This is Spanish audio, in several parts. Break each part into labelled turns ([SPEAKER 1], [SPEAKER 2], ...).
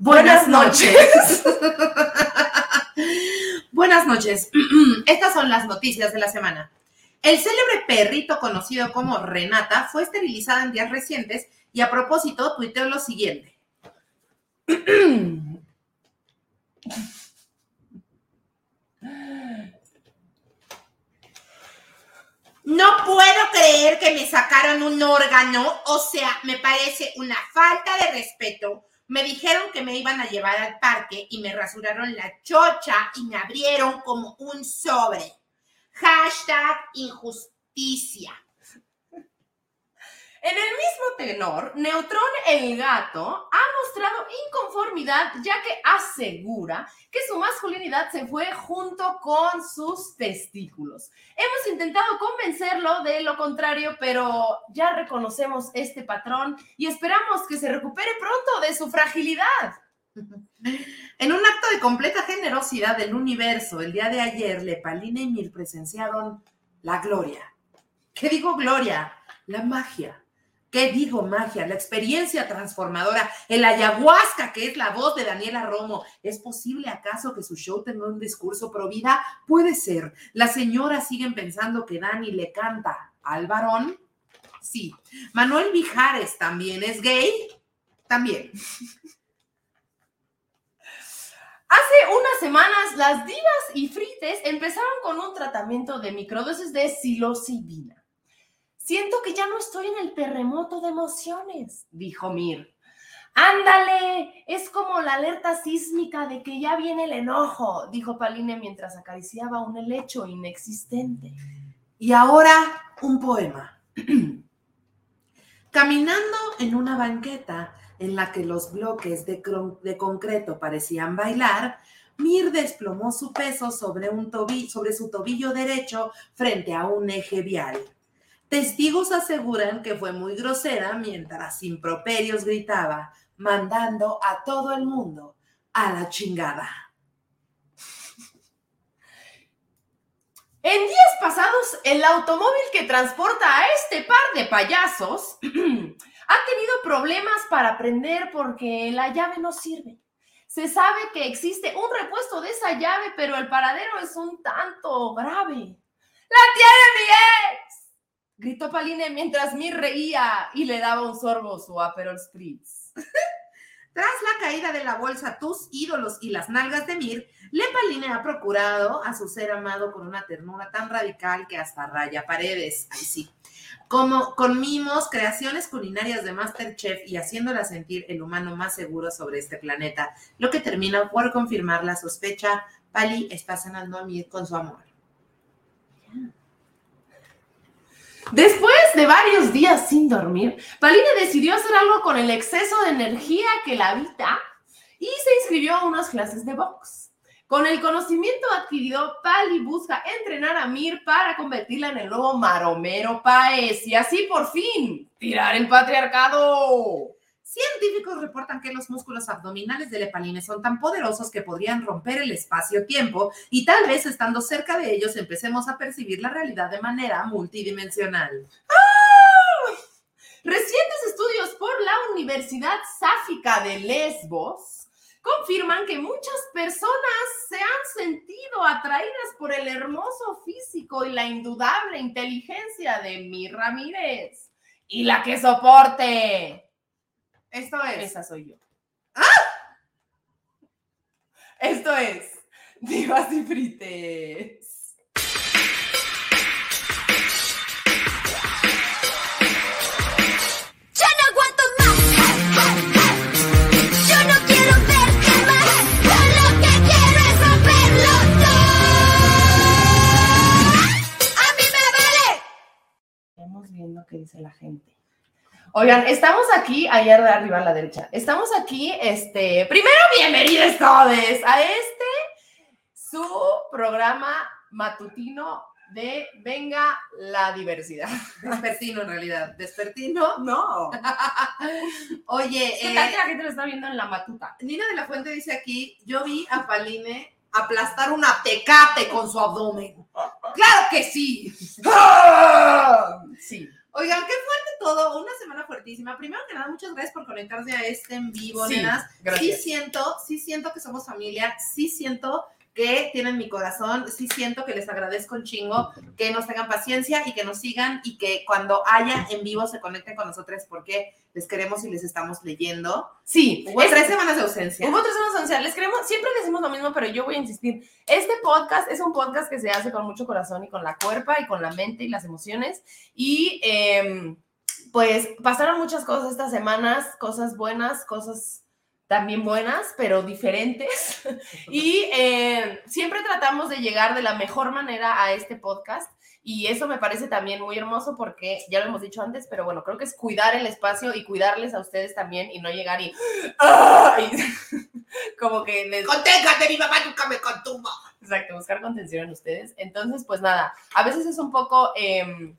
[SPEAKER 1] Buenas noches. Buenas noches. Estas son las noticias de la semana. El célebre perrito conocido como Renata fue esterilizada en días recientes y a propósito tuiteó lo siguiente. No puedo creer que me sacaron un órgano, o sea, me parece una falta de respeto. Me dijeron que me iban a llevar al parque y me rasuraron la chocha y me abrieron como un sobre. Hashtag injusticia.
[SPEAKER 2] En el mismo tenor, Neutrón el gato ha mostrado inconformidad ya que asegura que su masculinidad se fue junto con sus testículos. Hemos intentado convencerlo de lo contrario, pero ya reconocemos este patrón y esperamos que se recupere pronto de su fragilidad.
[SPEAKER 1] En un acto de completa generosidad del universo, el día de ayer, Lepalina y Mil presenciaron la gloria. ¿Qué digo gloria? La magia ¿Qué digo magia? La experiencia transformadora, el ayahuasca, que es la voz de Daniela Romo. ¿Es posible acaso que su show tenga un discurso pro vida? Puede ser. ¿Las señoras siguen pensando que Dani le canta al varón? Sí. Manuel Vijares también es gay. También.
[SPEAKER 2] Hace unas semanas, las divas y frites empezaron con un tratamiento de microdosis de psilocibina. Siento que ya no estoy en el terremoto de emociones, dijo Mir. Ándale, es como la alerta sísmica de que ya viene el enojo, dijo Paline mientras acariciaba un helecho inexistente.
[SPEAKER 1] Y ahora un poema. Caminando en una banqueta en la que los bloques de, de concreto parecían bailar, Mir desplomó su peso sobre, un sobre su tobillo derecho frente a un eje vial. Testigos aseguran que fue muy grosera mientras improperios gritaba, mandando a todo el mundo a la chingada.
[SPEAKER 2] En días pasados, el automóvil que transporta a este par de payasos ha tenido problemas para prender porque la llave no sirve. Se sabe que existe un repuesto de esa llave, pero el paradero es un tanto grave. ¡La tiene mi ex! Gritó Paline mientras Mir reía y le daba un sorbo su Aperol Spritz.
[SPEAKER 1] Tras la caída de la bolsa Tus ídolos y las nalgas de Mir, Lepaline ha procurado a su ser amado con una ternura tan radical que hasta raya paredes. Ahí sí. Como con mimos, creaciones culinarias de Masterchef y haciéndola sentir el humano más seguro sobre este planeta, lo que termina por confirmar la sospecha, Pali está cenando a Mir con su amor.
[SPEAKER 2] Después de varios días sin dormir, Paline decidió hacer algo con el exceso de energía que la habita y se inscribió a unas clases de box. Con el conocimiento adquirido, Pali busca entrenar a Mir para convertirla en el nuevo Maromero Paez y así por fin tirar el patriarcado.
[SPEAKER 1] Científicos reportan que los músculos abdominales del Epaline son tan poderosos que podrían romper el espacio-tiempo y tal vez estando cerca de ellos empecemos a percibir la realidad de manera multidimensional.
[SPEAKER 2] ¡Ah! Recientes estudios por la Universidad Sáfica de Lesbos confirman que muchas personas se han sentido atraídas por el hermoso físico y la indudable inteligencia de mi Ramírez. Y la que soporte
[SPEAKER 1] esto es.
[SPEAKER 2] Esa soy yo. ¡Ah! Esto es Divas y Frites. Oigan, estamos aquí, allá de arriba a la derecha. Estamos aquí, este, primero bienvenidos todos a este, su programa matutino de Venga la Diversidad.
[SPEAKER 1] Despertino en realidad. Despertino.
[SPEAKER 2] No.
[SPEAKER 1] Oye,
[SPEAKER 2] ¿qué tal que la gente lo está viendo en la matuta?
[SPEAKER 1] Nina de la Fuente dice aquí, yo vi a Paline aplastar una tecate con su abdomen. ¡Claro que sí!
[SPEAKER 2] Sí.
[SPEAKER 1] Oigan, qué fuerte todo, una semana fuertísima. Primero que nada, muchas gracias por conectarse a este en vivo,
[SPEAKER 2] Sí,
[SPEAKER 1] nenas. Sí
[SPEAKER 2] gracias.
[SPEAKER 1] siento, sí siento que somos familia, sí siento que tienen mi corazón, sí siento que les agradezco un chingo, que nos tengan paciencia y que nos sigan y que cuando haya en vivo se conecten con nosotros porque les queremos y les estamos leyendo.
[SPEAKER 2] Sí,
[SPEAKER 1] Hubo
[SPEAKER 2] es-
[SPEAKER 1] tres semanas de ausencia.
[SPEAKER 2] Hubo tres semanas esenciales. Les queremos, siempre decimos lo mismo, pero yo voy a insistir. Este podcast es un podcast que se hace con mucho corazón y con la cuerpa y con la mente y las emociones. Y em, pues pasaron muchas cosas estas semanas, cosas buenas, cosas también buenas, pero diferentes. y em, siempre tratamos de llegar de la mejor manera a este podcast. Y eso me parece también muy hermoso porque ya lo hemos dicho antes, pero bueno, creo que es cuidar el espacio y cuidarles a ustedes también y no llegar y ¡Ah! Y como que les,
[SPEAKER 1] Conténgate, mi mamá nunca me contuvo.
[SPEAKER 2] exacto, buscar contención en ustedes. Entonces, pues nada, a veces es un poco em,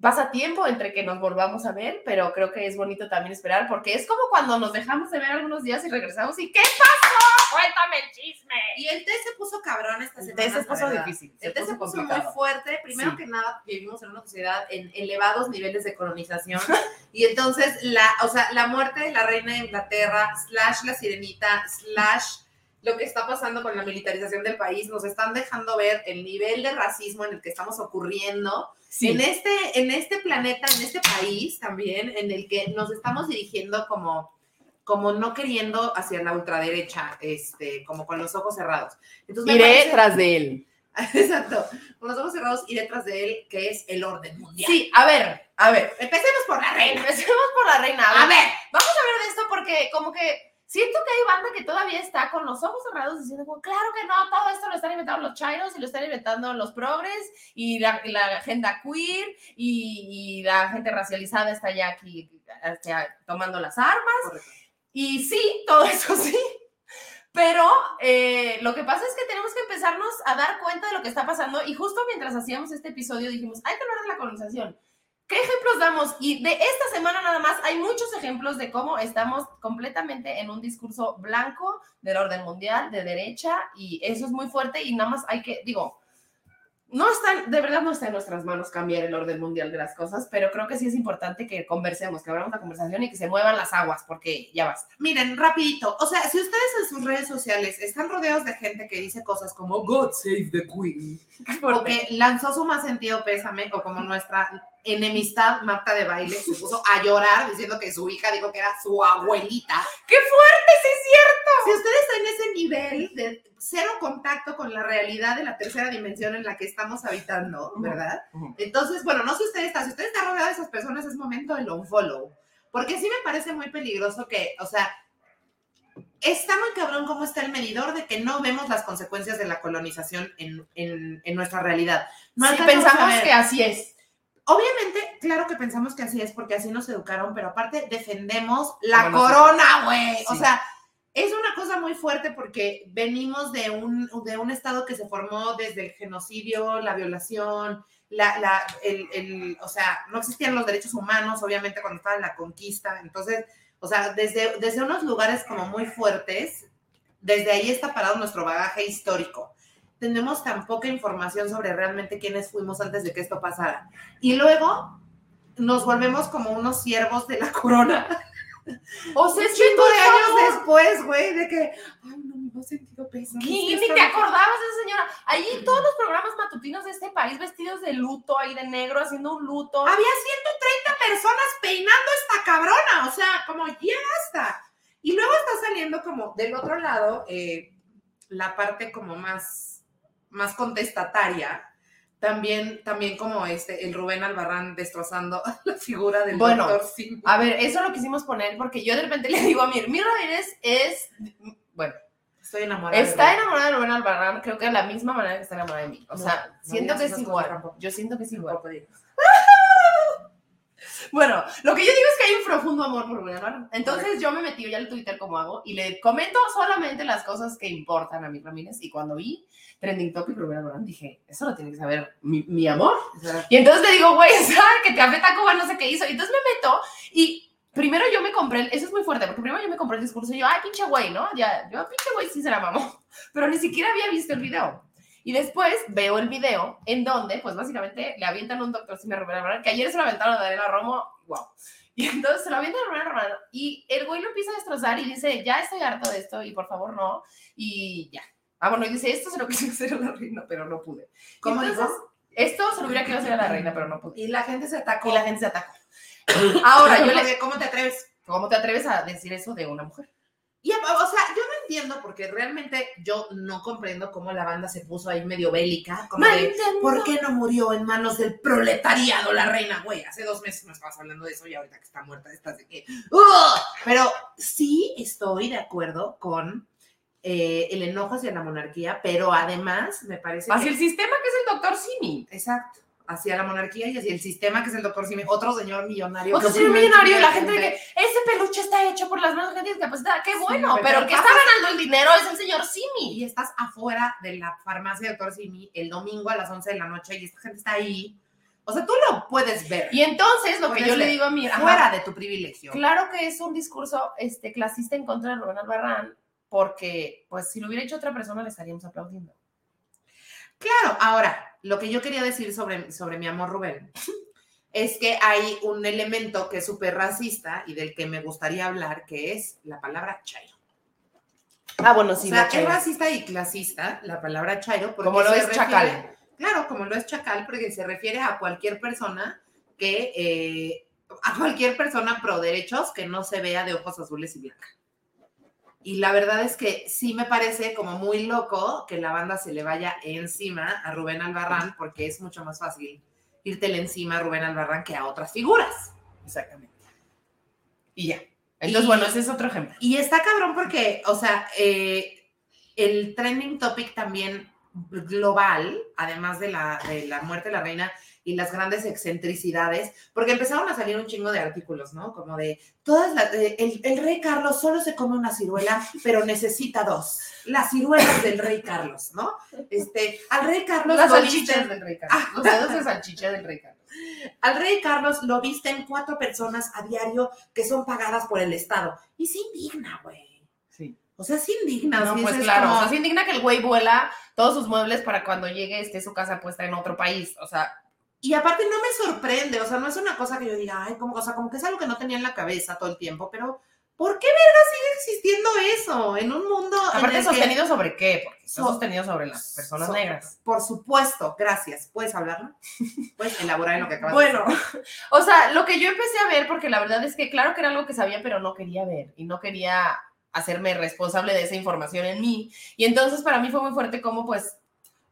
[SPEAKER 2] pasa tiempo entre que nos volvamos a ver, pero creo que es bonito también esperar porque es como cuando nos dejamos de ver algunos días y regresamos y ¿qué pasó? Cuéntame el chisme.
[SPEAKER 1] Y el té se puso cabrón esta semana.
[SPEAKER 2] De ese
[SPEAKER 1] la
[SPEAKER 2] puso
[SPEAKER 1] verdad.
[SPEAKER 2] difícil,
[SPEAKER 1] El té se puso muy fuerte. Primero
[SPEAKER 2] Sí.
[SPEAKER 1] que nada, vivimos en una sociedad en elevados niveles de colonización. y entonces, la, o sea, la muerte de la reina de Inglaterra, slash la sirenita, slash lo que está pasando con la militarización del país, nos están dejando ver el nivel de racismo en el que estamos ocurriendo
[SPEAKER 2] Sí.
[SPEAKER 1] en este, en este planeta, en este país también, en el que nos estamos dirigiendo como, como no queriendo hacia la ultraderecha, este, como con los ojos cerrados. Entonces,
[SPEAKER 2] Iré
[SPEAKER 1] parece-
[SPEAKER 2] tras de él.
[SPEAKER 1] Exacto, con los ojos cerrados y detrás de él, que es el orden mundial.
[SPEAKER 2] Sí, a ver, a ver.
[SPEAKER 1] Empecemos por la reina.
[SPEAKER 2] Empecemos por la reina.
[SPEAKER 1] A ver,
[SPEAKER 2] Vamos a hablar de esto porque como que siento que hay banda que todavía está con los ojos cerrados diciendo como, claro que no, todo esto lo están inventando los chinos y lo están inventando los progres y la, la agenda queer y, y la gente racializada está ya aquí este, tomando las armas. Y sí, todo eso sí. Pero eh, lo que pasa es que tenemos que empezarnos a dar cuenta de lo que está pasando y justo mientras hacíamos este episodio dijimos, hay que hablar de la colonización. ¿Qué ejemplos damos? Y de esta semana nada más hay muchos ejemplos de cómo estamos completamente en un discurso blanco del orden mundial, de derecha, y eso es muy fuerte y nada más hay que, digo, no está, de verdad no está en nuestras manos cambiar el orden mundial de las cosas, pero creo que sí es importante que conversemos, que abramos la conversación y que se muevan las aguas, porque ya basta.
[SPEAKER 1] miren, rapidito. O sea, si ustedes en sus redes sociales están rodeados de gente que dice cosas como God save the queen, o que lanzó su más sentido pésame, o como nuestra enemistad Marta de baile se puso a llorar diciendo que su hija dijo que era su abuelita.
[SPEAKER 2] ¡Qué fuerte, sí es cierto!
[SPEAKER 1] Si usted está en ese nivel de cero contacto con la realidad de la tercera dimensión en la que estamos habitando, ¿verdad? Entonces, bueno, no sé si usted está, si usted está rodeado de esas personas, es momento del unfollow. Porque sí me parece muy peligroso que, o sea, está muy cabrón cómo está el medidor de que no vemos las consecuencias de la colonización en, en- en nuestra realidad. No
[SPEAKER 2] Sí, pensamos que así es.
[SPEAKER 1] Obviamente, claro que pensamos que así es porque así nos educaron, pero aparte defendemos la corona, güey. O sea, es una cosa muy fuerte porque venimos de un, de un estado que se formó desde el genocidio, la violación, la, la, el, el- o sea, no existían los derechos humanos, obviamente, cuando estaba en la conquista. Entonces, o sea, desde, desde unos lugares como muy fuertes, desde ahí está parado nuestro bagaje histórico. Tenemos tan poca información sobre realmente quiénes fuimos antes de que esto pasara. Y luego nos volvemos como unos siervos de la corona.
[SPEAKER 2] O sea, es
[SPEAKER 1] chingo de años después, güey, de que, ay, no me ha sentido que
[SPEAKER 2] Ni te acordabas de esa señora. Ahí todos los programas matutinos de este país vestidos de luto, ahí de negro, haciendo un luto.
[SPEAKER 1] Había 130 personas peinando esta cabrona, o sea, como ya basta. Y luego está saliendo como del otro lado eh, la parte como más, más contestataria. También, también como este, el Rubén Albarrán destrozando la figura del
[SPEAKER 2] Bueno,
[SPEAKER 1] doctor Sim.
[SPEAKER 2] A ver, eso lo quisimos poner porque yo de repente le digo a Mir, Mir Ramírez es, bueno,
[SPEAKER 1] Estoy enamorada. de
[SPEAKER 2] está enamorada de Rubén Albarrán, creo que de la misma manera que está enamorada de mí. O
[SPEAKER 1] No,
[SPEAKER 2] sea,
[SPEAKER 1] no
[SPEAKER 2] siento que es igual. Yo siento que es igual.
[SPEAKER 1] Digas.
[SPEAKER 2] Bueno, lo que yo digo es que hay un profundo amor por Rubén Albarrán. Entonces yo me metí ya al Twitter como hago y le comento solamente las cosas que importan a mi Ramírez. Y cuando vi Trending Topic Rubén Albarrán, dije, eso lo tiene que saber mi, mi amor. Y entonces le digo, güey, ¿sabes que Café Tacuba no sé qué hizo? Y entonces me meto y primero yo me compré, el- eso es muy fuerte, porque primero yo me compré el discurso y yo, ay, pinche güey, ¿no? Ya, yo, pinche güey, sí se la mamó. Pero ni siquiera había visto el video. Y después veo el video en donde, pues básicamente le avientan un doctor Simi a Rubén Albarrán, que ayer se lo aventaron a Daniela Romo, wow. Y entonces se lo avientan a Albarrán y el güey lo empieza a destrozar y dice, ya estoy harto de esto y por favor no. Y ya. Ah, bueno, y dice, esto se lo quise hacer a la reina, pero no pude.
[SPEAKER 1] ¿Cómo
[SPEAKER 2] Entonces,
[SPEAKER 1] dijo?
[SPEAKER 2] Esto se lo hubiera querido hacer a la reina, pero no pude.
[SPEAKER 1] Y la gente se atacó.
[SPEAKER 2] Y la gente se atacó. Ahora, yo le...
[SPEAKER 1] ¿cómo te atreves?
[SPEAKER 2] ¿Cómo te atreves a decir eso de una mujer?
[SPEAKER 1] Y, o sea, yo entiendo porque realmente yo no comprendo cómo la banda se puso ahí medio bélica, como de, ¿por qué no murió en manos del proletariado la reina, güey? Hace dos meses me estabas hablando de eso y ahorita que está muerta estás de que... Pero sí estoy de acuerdo con eh, el enojo hacia la monarquía, pero además me parece
[SPEAKER 2] Hacia
[SPEAKER 1] que...
[SPEAKER 2] el sistema que es el doctor Simi.
[SPEAKER 1] Exacto. Hacia la monarquía y hacia el sistema que es el doctor Simi, otro señor millonario.
[SPEAKER 2] Otro señor millonario, la
[SPEAKER 1] a
[SPEAKER 2] gente de que ese peluche está hecho por las manos de gente discapacitada. Qué
[SPEAKER 1] Sí,
[SPEAKER 2] bueno,
[SPEAKER 1] güey,
[SPEAKER 2] pero
[SPEAKER 1] pero
[SPEAKER 2] el que está ganando el dinero es el señor Simi.
[SPEAKER 1] y estás afuera de la farmacia del doctor Simi el domingo a las 11 de la noche y esta gente está ahí. O sea, tú lo puedes ver.
[SPEAKER 2] Y entonces lo que yo le digo a mi
[SPEAKER 1] fuera de tu privilegio.
[SPEAKER 2] claro que es un discurso este, clasista en contra de Rubén Albarrán, porque pues si lo hubiera hecho otra persona le estaríamos aplaudiendo.
[SPEAKER 1] Claro, ahora, lo que yo quería decir sobre, sobre mi amor Rubén es que hay un elemento que es súper racista y del que me gustaría hablar, que es la palabra chairo.
[SPEAKER 2] Ah, bueno,
[SPEAKER 1] o sea, es racista y clasista la palabra chairo. porque
[SPEAKER 2] Como lo
[SPEAKER 1] se
[SPEAKER 2] es chacal.
[SPEAKER 1] Claro, como lo es chacal, porque se refiere a cualquier persona que, eh, a cualquier persona pro derechos que no se vea de ojos azules y blanca. Y la verdad es que sí me parece como muy loco que la banda se le vaya encima a Rubén Albarrán, porque es mucho más fácil írtele encima a Rubén Albarrán que a otras figuras.
[SPEAKER 2] Exactamente. Y ya. Entonces,
[SPEAKER 1] Y-
[SPEAKER 2] bueno, ese es otro ejemplo.
[SPEAKER 1] Y está cabrón porque, o sea, eh, el trending topic también global, además de la, de la muerte de la reina y las grandes excentricidades, porque empezaron a salir un chingo de artículos, ¿no? Como de, todas las, eh, el, el rey Carlos solo se come una ciruela, pero necesita dos. Las ciruelas del rey Carlos, ¿no? Este, al rey Carlos
[SPEAKER 2] Las salchichas del rey Carlos. Los dedos de salchicha del rey Carlos.
[SPEAKER 1] al rey Carlos lo visten cuatro personas a diario que son pagadas por el Estado. Y se indigna, güey.
[SPEAKER 2] Sí.
[SPEAKER 1] O sea, se indigna.
[SPEAKER 2] No, pues
[SPEAKER 1] es
[SPEAKER 2] claro.
[SPEAKER 1] como-
[SPEAKER 2] O sea, se indigna que el güey vuela todos sus muebles para cuando llegue esté su casa puesta en otro país. O sea,
[SPEAKER 1] Y aparte no me sorprende, o sea, no es una cosa que yo diga, ay, como, o sea, como que es algo que no tenía en la cabeza todo el tiempo, pero ¿por qué verga sigue existiendo eso en un mundo en
[SPEAKER 2] aparte
[SPEAKER 1] que-
[SPEAKER 2] sostenido sobre qué? Porque está
[SPEAKER 1] So-
[SPEAKER 2] sostenido sobre las personas
[SPEAKER 1] so-
[SPEAKER 2] negras.
[SPEAKER 1] Por supuesto, gracias. ¿Puedes hablarlo? ¿Puedes elaborar en lo que acabas
[SPEAKER 2] Bueno,
[SPEAKER 1] de decir?
[SPEAKER 2] o sea, lo que yo empecé a ver, porque la verdad es que claro que era algo que sabía, pero no quería ver y no quería hacerme responsable de esa información en mí. Y entonces para mí fue muy fuerte como pues,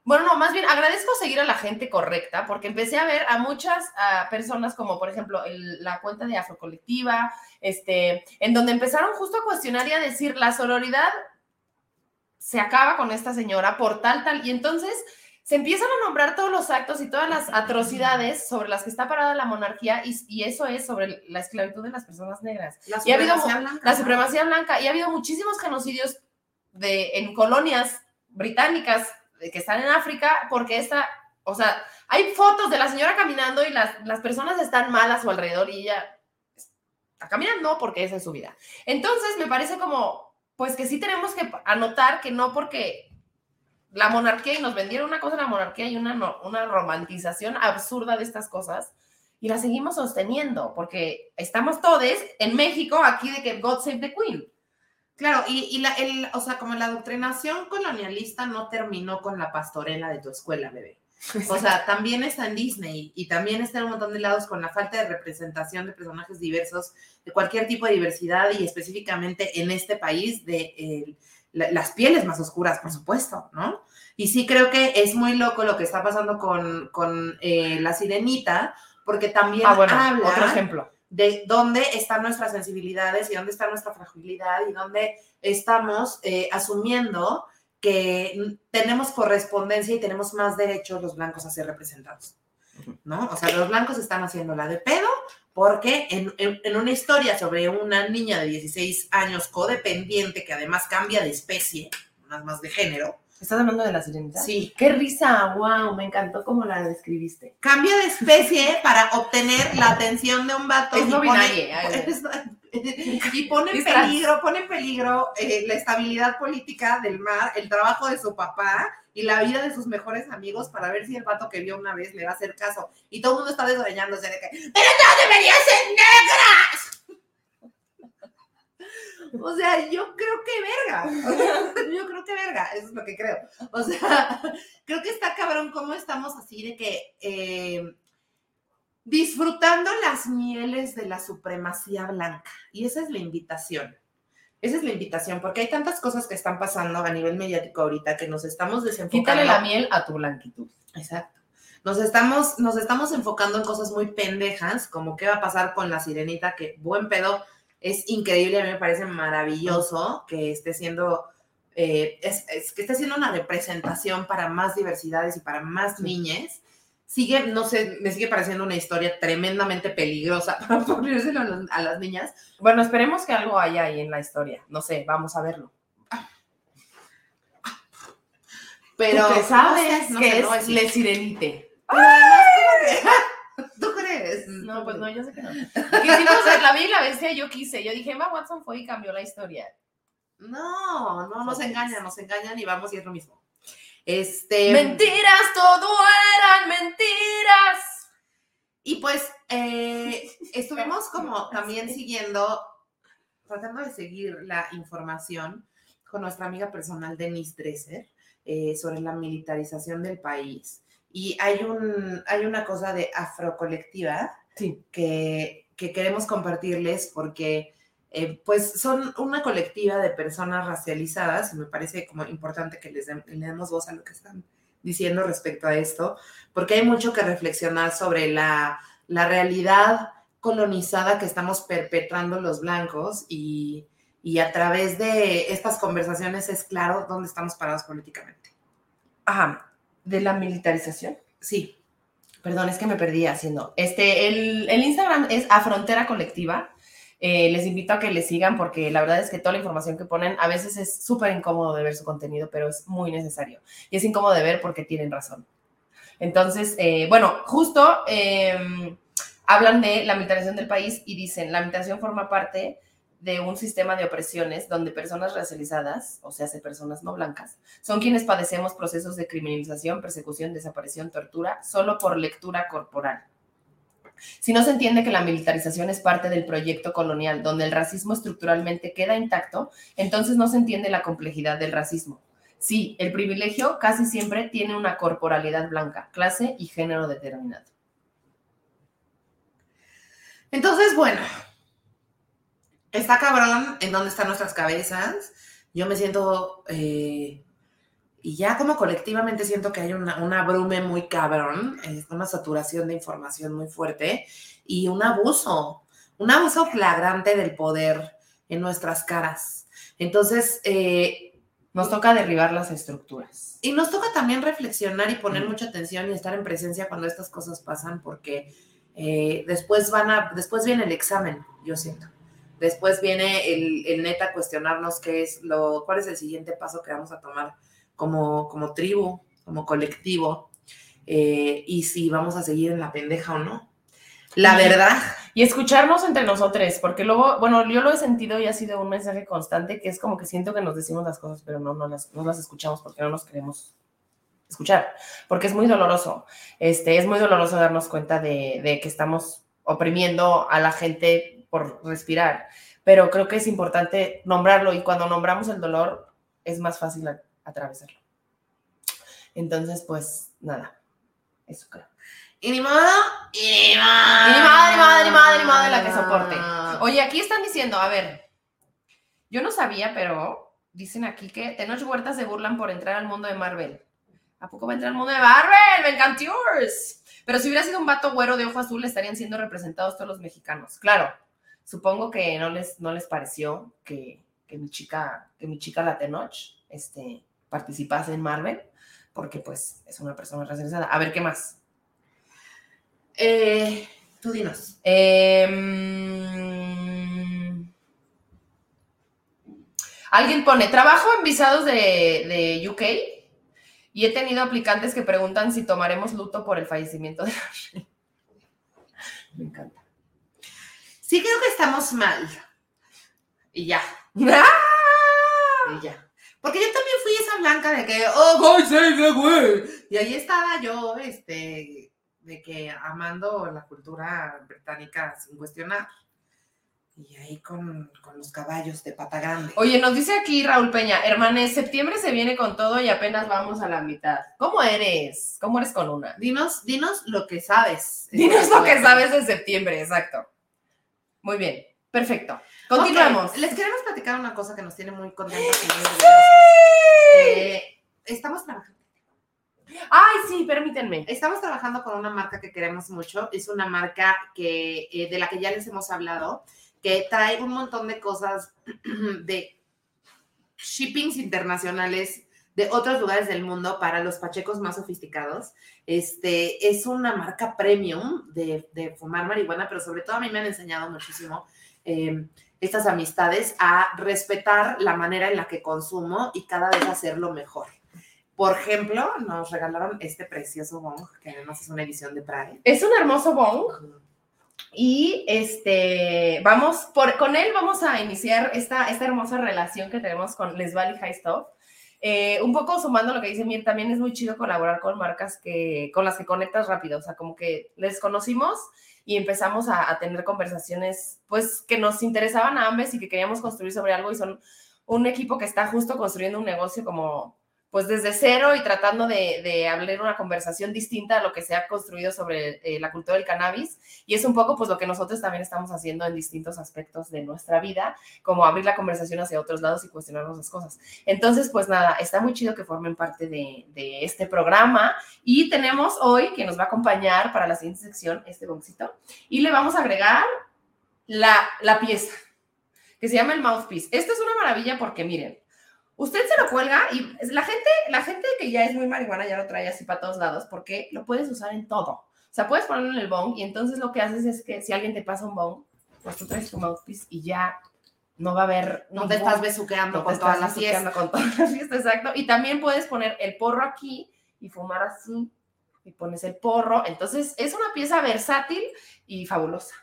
[SPEAKER 2] bueno, no, más bien agradezco seguir a la gente correcta, porque empecé a ver a muchas personas como por ejemplo el- la cuenta de Afrocolectiva, este, en donde empezaron justo a cuestionar y a decir la sororidad se acaba con esta señora por tal, tal, y entonces se empiezan a nombrar todos los actos y todas las atrocidades sobre las que está parada la monarquía y, y eso es sobre la esclavitud de las personas negras,
[SPEAKER 1] La
[SPEAKER 2] y ha habido
[SPEAKER 1] blanca,
[SPEAKER 2] la supremacía blanca y ha habido muchísimos genocidios de, en colonias británicas que están en África porque esta, o sea, hay fotos de la señora caminando y las, las personas están mal a su alrededor y ella está caminando porque esa es su vida. Entonces me parece como, pues que sí tenemos que anotar que no porque la monarquía y nos vendieron una cosa la monarquía y una, una romantización absurda de estas cosas y la seguimos sosteniendo porque estamos todos en México aquí de que God Save the Queen.
[SPEAKER 1] Claro, y, y la, el, o sea, como la adoctrinación colonialista no terminó con la pastorela de tu escuela, bebé. O sea, también está en Disney y también está en un montón de lados con la falta de representación de personajes diversos, de cualquier tipo de diversidad y específicamente en este país de eh, la- las pieles más oscuras, por supuesto, ¿no? Y sí creo que es muy loco lo que está pasando con, con eh, la sirenita, porque también
[SPEAKER 2] Ah, bueno,
[SPEAKER 1] habla
[SPEAKER 2] otro ejemplo.
[SPEAKER 1] De dónde están nuestras sensibilidades y dónde está nuestra fragilidad y dónde estamos eh, asumiendo que tenemos correspondencia y tenemos más derechos los blancos a ser representados. ¿No? O sea, los blancos están haciendo la de pedo porque en, en- una historia sobre una niña de 16 años codependiente que además cambia de especie, más de género,
[SPEAKER 2] ¿Estás hablando de la sirenita?
[SPEAKER 1] Sí.
[SPEAKER 2] Qué risa, wow, me encantó cómo la describiste.
[SPEAKER 1] Cambia de especie para obtener la atención de un vato.
[SPEAKER 2] Es
[SPEAKER 1] y
[SPEAKER 2] no ver.
[SPEAKER 1] y pone en peligro, pone en peligro eh, la estabilidad política del mar, el trabajo de su papá y la vida de sus mejores amigos para ver si el vato que vio una vez le va a hacer caso. Y todo el mundo está desgreñándose de que, ¡pero no deberían ser negras! O sea, yo creo que verga. O sea, yo creo que verga, eso es lo que creo. O sea, creo que está cabrón cómo estamos así de que eh, disfrutando las mieles de la supremacía blanca. Y esa es la invitación. Esa es la invitación, porque hay tantas cosas que están pasando a nivel mediático ahorita que nos estamos desenfocando.
[SPEAKER 2] Quítale la miel a tu blanquitud.
[SPEAKER 1] Exacto. Nos estamos, nos estamos enfocando en cosas muy pendejas, como qué va a pasar con la sirenita, que buen pedo, es increíble, a mí me parece maravilloso que esté siendo, eh, es, es que esté siendo una representación para más diversidades y para más niñes. Sigue, no sé, me sigue pareciendo una historia tremendamente peligrosa para ponérselo a, los- a las niñas.
[SPEAKER 2] Bueno, esperemos que algo haya ahí en la historia. No sé, vamos a verlo.
[SPEAKER 1] Pero
[SPEAKER 2] Tú sabes
[SPEAKER 1] no sé, no sé,
[SPEAKER 2] es
[SPEAKER 1] no.
[SPEAKER 2] Le Sirenite.
[SPEAKER 1] Pero además, como que- ¿Tú crees?
[SPEAKER 2] No, pues no, yo sé que no. Quisimos ver la vi y la bestia, yo quise. Yo dije, Emma Watson fue y cambió la historia.
[SPEAKER 1] No, no nos engañan, nos engañan y vamos y es lo mismo. Este.
[SPEAKER 2] Mentiras, todo eran mentiras.
[SPEAKER 1] Y pues eh, estuvimos como también siguiendo, tratando de seguir la información con nuestra amiga personal Denise Dresser eh, sobre la militarización del país. Y hay, un, hay una cosa de afrocolectiva
[SPEAKER 2] Sí.
[SPEAKER 1] que, que queremos compartirles porque eh, pues son una colectiva de personas racializadas y me parece como importante que les le demos voz a lo que están diciendo respecto a esto, porque hay mucho que reflexionar sobre la, la realidad colonizada que estamos perpetrando los blancos y, y a través de estas conversaciones es claro dónde estamos parados políticamente.
[SPEAKER 2] Ajá. De la militarización.
[SPEAKER 1] Sí,
[SPEAKER 2] Perdón, es que me perdí haciendo. Este, el, el Instagram es a frontera colectiva. Eh, les invito a que le sigan porque la verdad es que toda la información que ponen a veces es súper incómodo de ver su contenido, pero es muy necesario. Y es incómodo de ver porque tienen razón. Entonces, eh, bueno, justo eh, hablan de la militarización del país y dicen, la militarización forma parte de un sistema de opresiones donde personas racializadas, o sea, personas no blancas, son quienes padecemos procesos de criminalización, persecución, desaparición, tortura, solo por lectura corporal. Si no se entiende que la militarización es parte del proyecto colonial, donde el racismo estructuralmente queda intacto, entonces no se entiende la complejidad del racismo. Sí, el privilegio casi siempre tiene una corporalidad blanca, clase y género determinado.
[SPEAKER 1] Entonces, bueno, está cabrón en dónde están nuestras cabezas. Yo me siento, eh, y ya como colectivamente siento que hay una, abrume muy cabrón, una saturación de información muy fuerte y un abuso, un abuso flagrante del poder en nuestras caras. Entonces, eh,
[SPEAKER 2] Nos toca derribar las estructuras.
[SPEAKER 1] y nos toca también reflexionar y poner
[SPEAKER 2] Mm.
[SPEAKER 1] mucha atención y estar en presencia cuando estas cosas pasan, porque eh, después van a, después viene el examen, yo siento. Después viene el, el neta cuestionarnos qué es lo, cuál es el siguiente paso que vamos a tomar como, como tribu, como colectivo, eh, y si vamos a seguir en la pendeja o no. La
[SPEAKER 2] Y-
[SPEAKER 1] verdad,
[SPEAKER 2] Y escucharnos entre nosotros, porque luego, bueno, yo lo he sentido y ha sido un mensaje constante que es como que siento que nos decimos las cosas, pero no, no, las, no las escuchamos porque no nos queremos escuchar, porque es muy doloroso. Este, es muy doloroso darnos cuenta de, de que estamos oprimiendo a la gente por respirar, pero creo que es importante nombrarlo y cuando nombramos el dolor es más fácil atravesarlo. Entonces, pues nada, eso creo.
[SPEAKER 1] y ni modo, y ni modo.
[SPEAKER 2] Y ni madre, ni madre, ni madre, ni madre la que soporte. Oye, aquí están diciendo, a ver, yo no sabía, pero dicen aquí que Tenoch Huerta se burlan por entrar al mundo de Marvel. ¿A poco va a entrar al mundo de Marvel? ¡Me encantures! Pero si hubiera sido un vato güero de ojo azul, estarían siendo representados todos los mexicanos. Claro, supongo que no les, no les pareció que, que mi chica, que mi chica la Tenoch este, participase en Marvel, porque pues es una persona racializada. A ver, ¿qué más?
[SPEAKER 1] Eh, tú dinos.
[SPEAKER 2] Em, alguien pone, trabajo en visados de, de UK. Y he tenido aplicantes que preguntan si tomaremos luto por el fallecimiento de la. Me encanta.
[SPEAKER 1] Sí creo que estamos mal. Y ya,
[SPEAKER 2] ¡Ah!
[SPEAKER 1] y ya. Porque yo también fui esa blanca de que, oh, God save the queen. Y ahí estaba yo, este, de que amando la cultura británica sin cuestionar. Y ahí con, con los caballos de pata grande.
[SPEAKER 2] Oye, nos dice aquí Raúl Peña, hermanes, septiembre se viene con todo y apenas vamos a la mitad. ¿Cómo eres? ¿Cómo eres con una?
[SPEAKER 1] Dinos, dinos lo que sabes.
[SPEAKER 2] Dinos lo que sabes de septiembre, exacto. Muy bien, perfecto. Continuamos.
[SPEAKER 1] Les queremos platicar una cosa que nos tiene muy contentos y muy orgullosos. Eh, estamos trabajando.
[SPEAKER 2] Ay, sí, permítanme.
[SPEAKER 1] Estamos trabajando con una marca que queremos mucho. Es una marca que, eh, de la que ya les hemos hablado, que trae un montón de cosas de shippings internacionales de otros lugares del mundo para los pachecos más sofisticados. Este, es una marca premium de, de fumar marihuana, pero sobre todo a mí me han enseñado muchísimo eh, estas amistades a respetar la manera en la que consumo y cada vez hacerlo mejor. Por ejemplo, nos regalaron este precioso bong, que además es una edición de Pride.
[SPEAKER 2] Es un hermoso bong y este, vamos, por, con él vamos a iniciar esta, esta hermosa relación que tenemos con Les Valley High Stuff. Eh, un poco sumando lo que dice Mir, también es muy chido colaborar con marcas que, con las que conectas rápido, o sea, como que les conocimos y empezamos a, a tener conversaciones, pues, que nos interesaban a ambos y que queríamos construir sobre algo y son un equipo que está justo construyendo un negocio como, pues, desde cero y tratando de, de abrir una conversación distinta a lo que se ha construido sobre eh, la cultura del cannabis y es un poco, pues, lo que nosotros también estamos haciendo en distintos aspectos de nuestra vida, como abrir la conversación hacia otros lados y cuestionarnos las cosas. Entonces, pues nada, está muy chido que formen parte de, de este programa y tenemos hoy que nos va a acompañar para la siguiente sección este boxito y le vamos a agregar la, la pieza que se llama el mouthpiece. Esto es una maravilla porque miren, usted se lo cuelga y la gente, la gente que ya es muy marihuana ya lo trae así para todos lados porque lo puedes usar en todo. O sea, puedes ponerlo en el bong y entonces lo que haces es que si alguien te pasa un bong, pues tú traes tu mouthpiece y ya no va a haber...
[SPEAKER 1] No te estás besuqueando
[SPEAKER 2] no
[SPEAKER 1] con todas las fiestas.
[SPEAKER 2] con toda la fiesta, exacto. Y también puedes poner el porro aquí y fumar así y pones el porro. Entonces es una pieza versátil y fabulosa.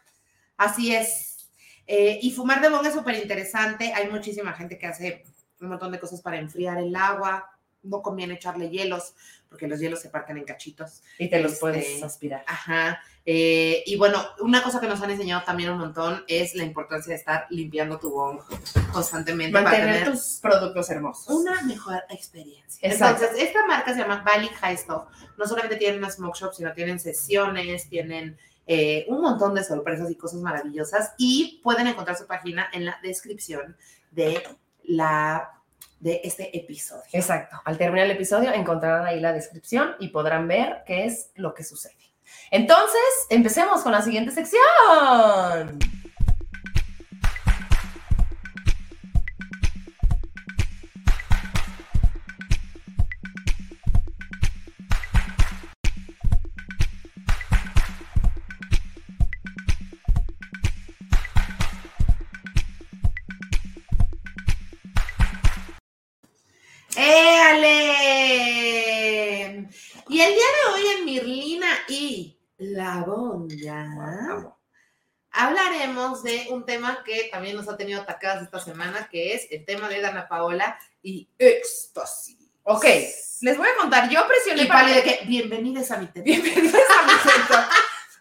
[SPEAKER 1] Así es. Eh, y fumar de bong es súper interesante. Hay muchísima gente que hace un montón de cosas para enfriar el agua. No conviene echarle hielos porque los hielos se parten en cachitos.
[SPEAKER 2] Y te los
[SPEAKER 1] Este,
[SPEAKER 2] puedes aspirar.
[SPEAKER 1] Ajá. Eh, y bueno, una cosa que nos han enseñado también un montón es la importancia de estar limpiando tu bong constantemente para
[SPEAKER 2] Mantener
[SPEAKER 1] tener
[SPEAKER 2] tus productos hermosos.
[SPEAKER 1] una mejor experiencia.
[SPEAKER 2] Exacto.
[SPEAKER 1] Entonces, esta marca se llama Valley High Stuff. No solamente tienen una smoke shop, sino tienen sesiones, tienen eh, un montón de sorpresas y cosas maravillosas. Y pueden encontrar su página en la descripción de la de este episodio.
[SPEAKER 2] Exacto. Al terminar el episodio encontrarán ahí la descripción y podrán ver qué es lo que sucede. Entonces, empecemos con la siguiente sección.
[SPEAKER 1] La Bonga hablaremos de un tema que también nos ha tenido atacadas esta semana, que es el tema de Dana Paola y éxtasis.
[SPEAKER 2] Ok, les voy a contar. Yo presioné
[SPEAKER 1] Y
[SPEAKER 2] para
[SPEAKER 1] de que bienvenidos a mi tema.
[SPEAKER 2] Bienvenidos a mi centro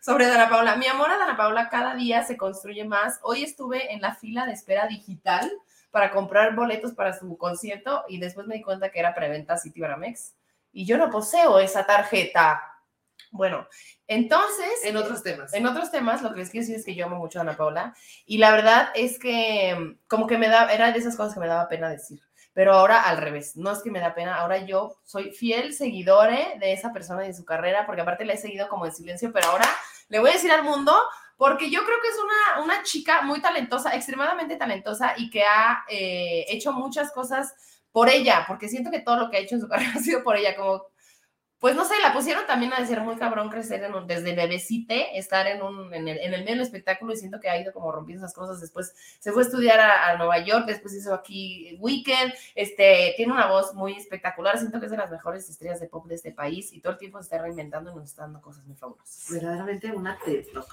[SPEAKER 2] sobre Dana Paula. Mi amor a Dana Paula cada día se construye más. Hoy estuve en la fila de espera digital para comprar boletos para su concierto y después me di cuenta que era preventa City Baramex y yo no poseo esa tarjeta. Bueno, entonces,
[SPEAKER 1] En otros temas.
[SPEAKER 2] en otros temas, lo que les quiero decir es que yo amo mucho a Ana Paula y la verdad es que mm, como que me da, era de esas cosas que me daba pena decir, pero ahora al revés, no es que me da pena, ahora yo soy fiel seguidore de esa persona y de su carrera, porque aparte la he seguido como en silencio, pero ahora le voy a decir al mundo, porque yo creo que es una, una chica muy talentosa, extremadamente talentosa y que ha eh, hecho muchas cosas por ella, porque siento que todo lo que ha hecho en su carrera ha sido por ella, como pues no sé, la pusieron también a decir muy cabrón crecer en un- desde bebecite, estar en, un, en, el, en el medio del espectáculo y siento que ha ido como rompiendo esas cosas. Después se fue a estudiar a, a Nueva York, después hizo aquí Weekend, este, tiene una voz muy espectacular, siento que es de las mejores estrellas de pop de este país y todo el tiempo se está reinventando y nos está dando cosas muy fabulosas.
[SPEAKER 1] Verdaderamente una TED Talk.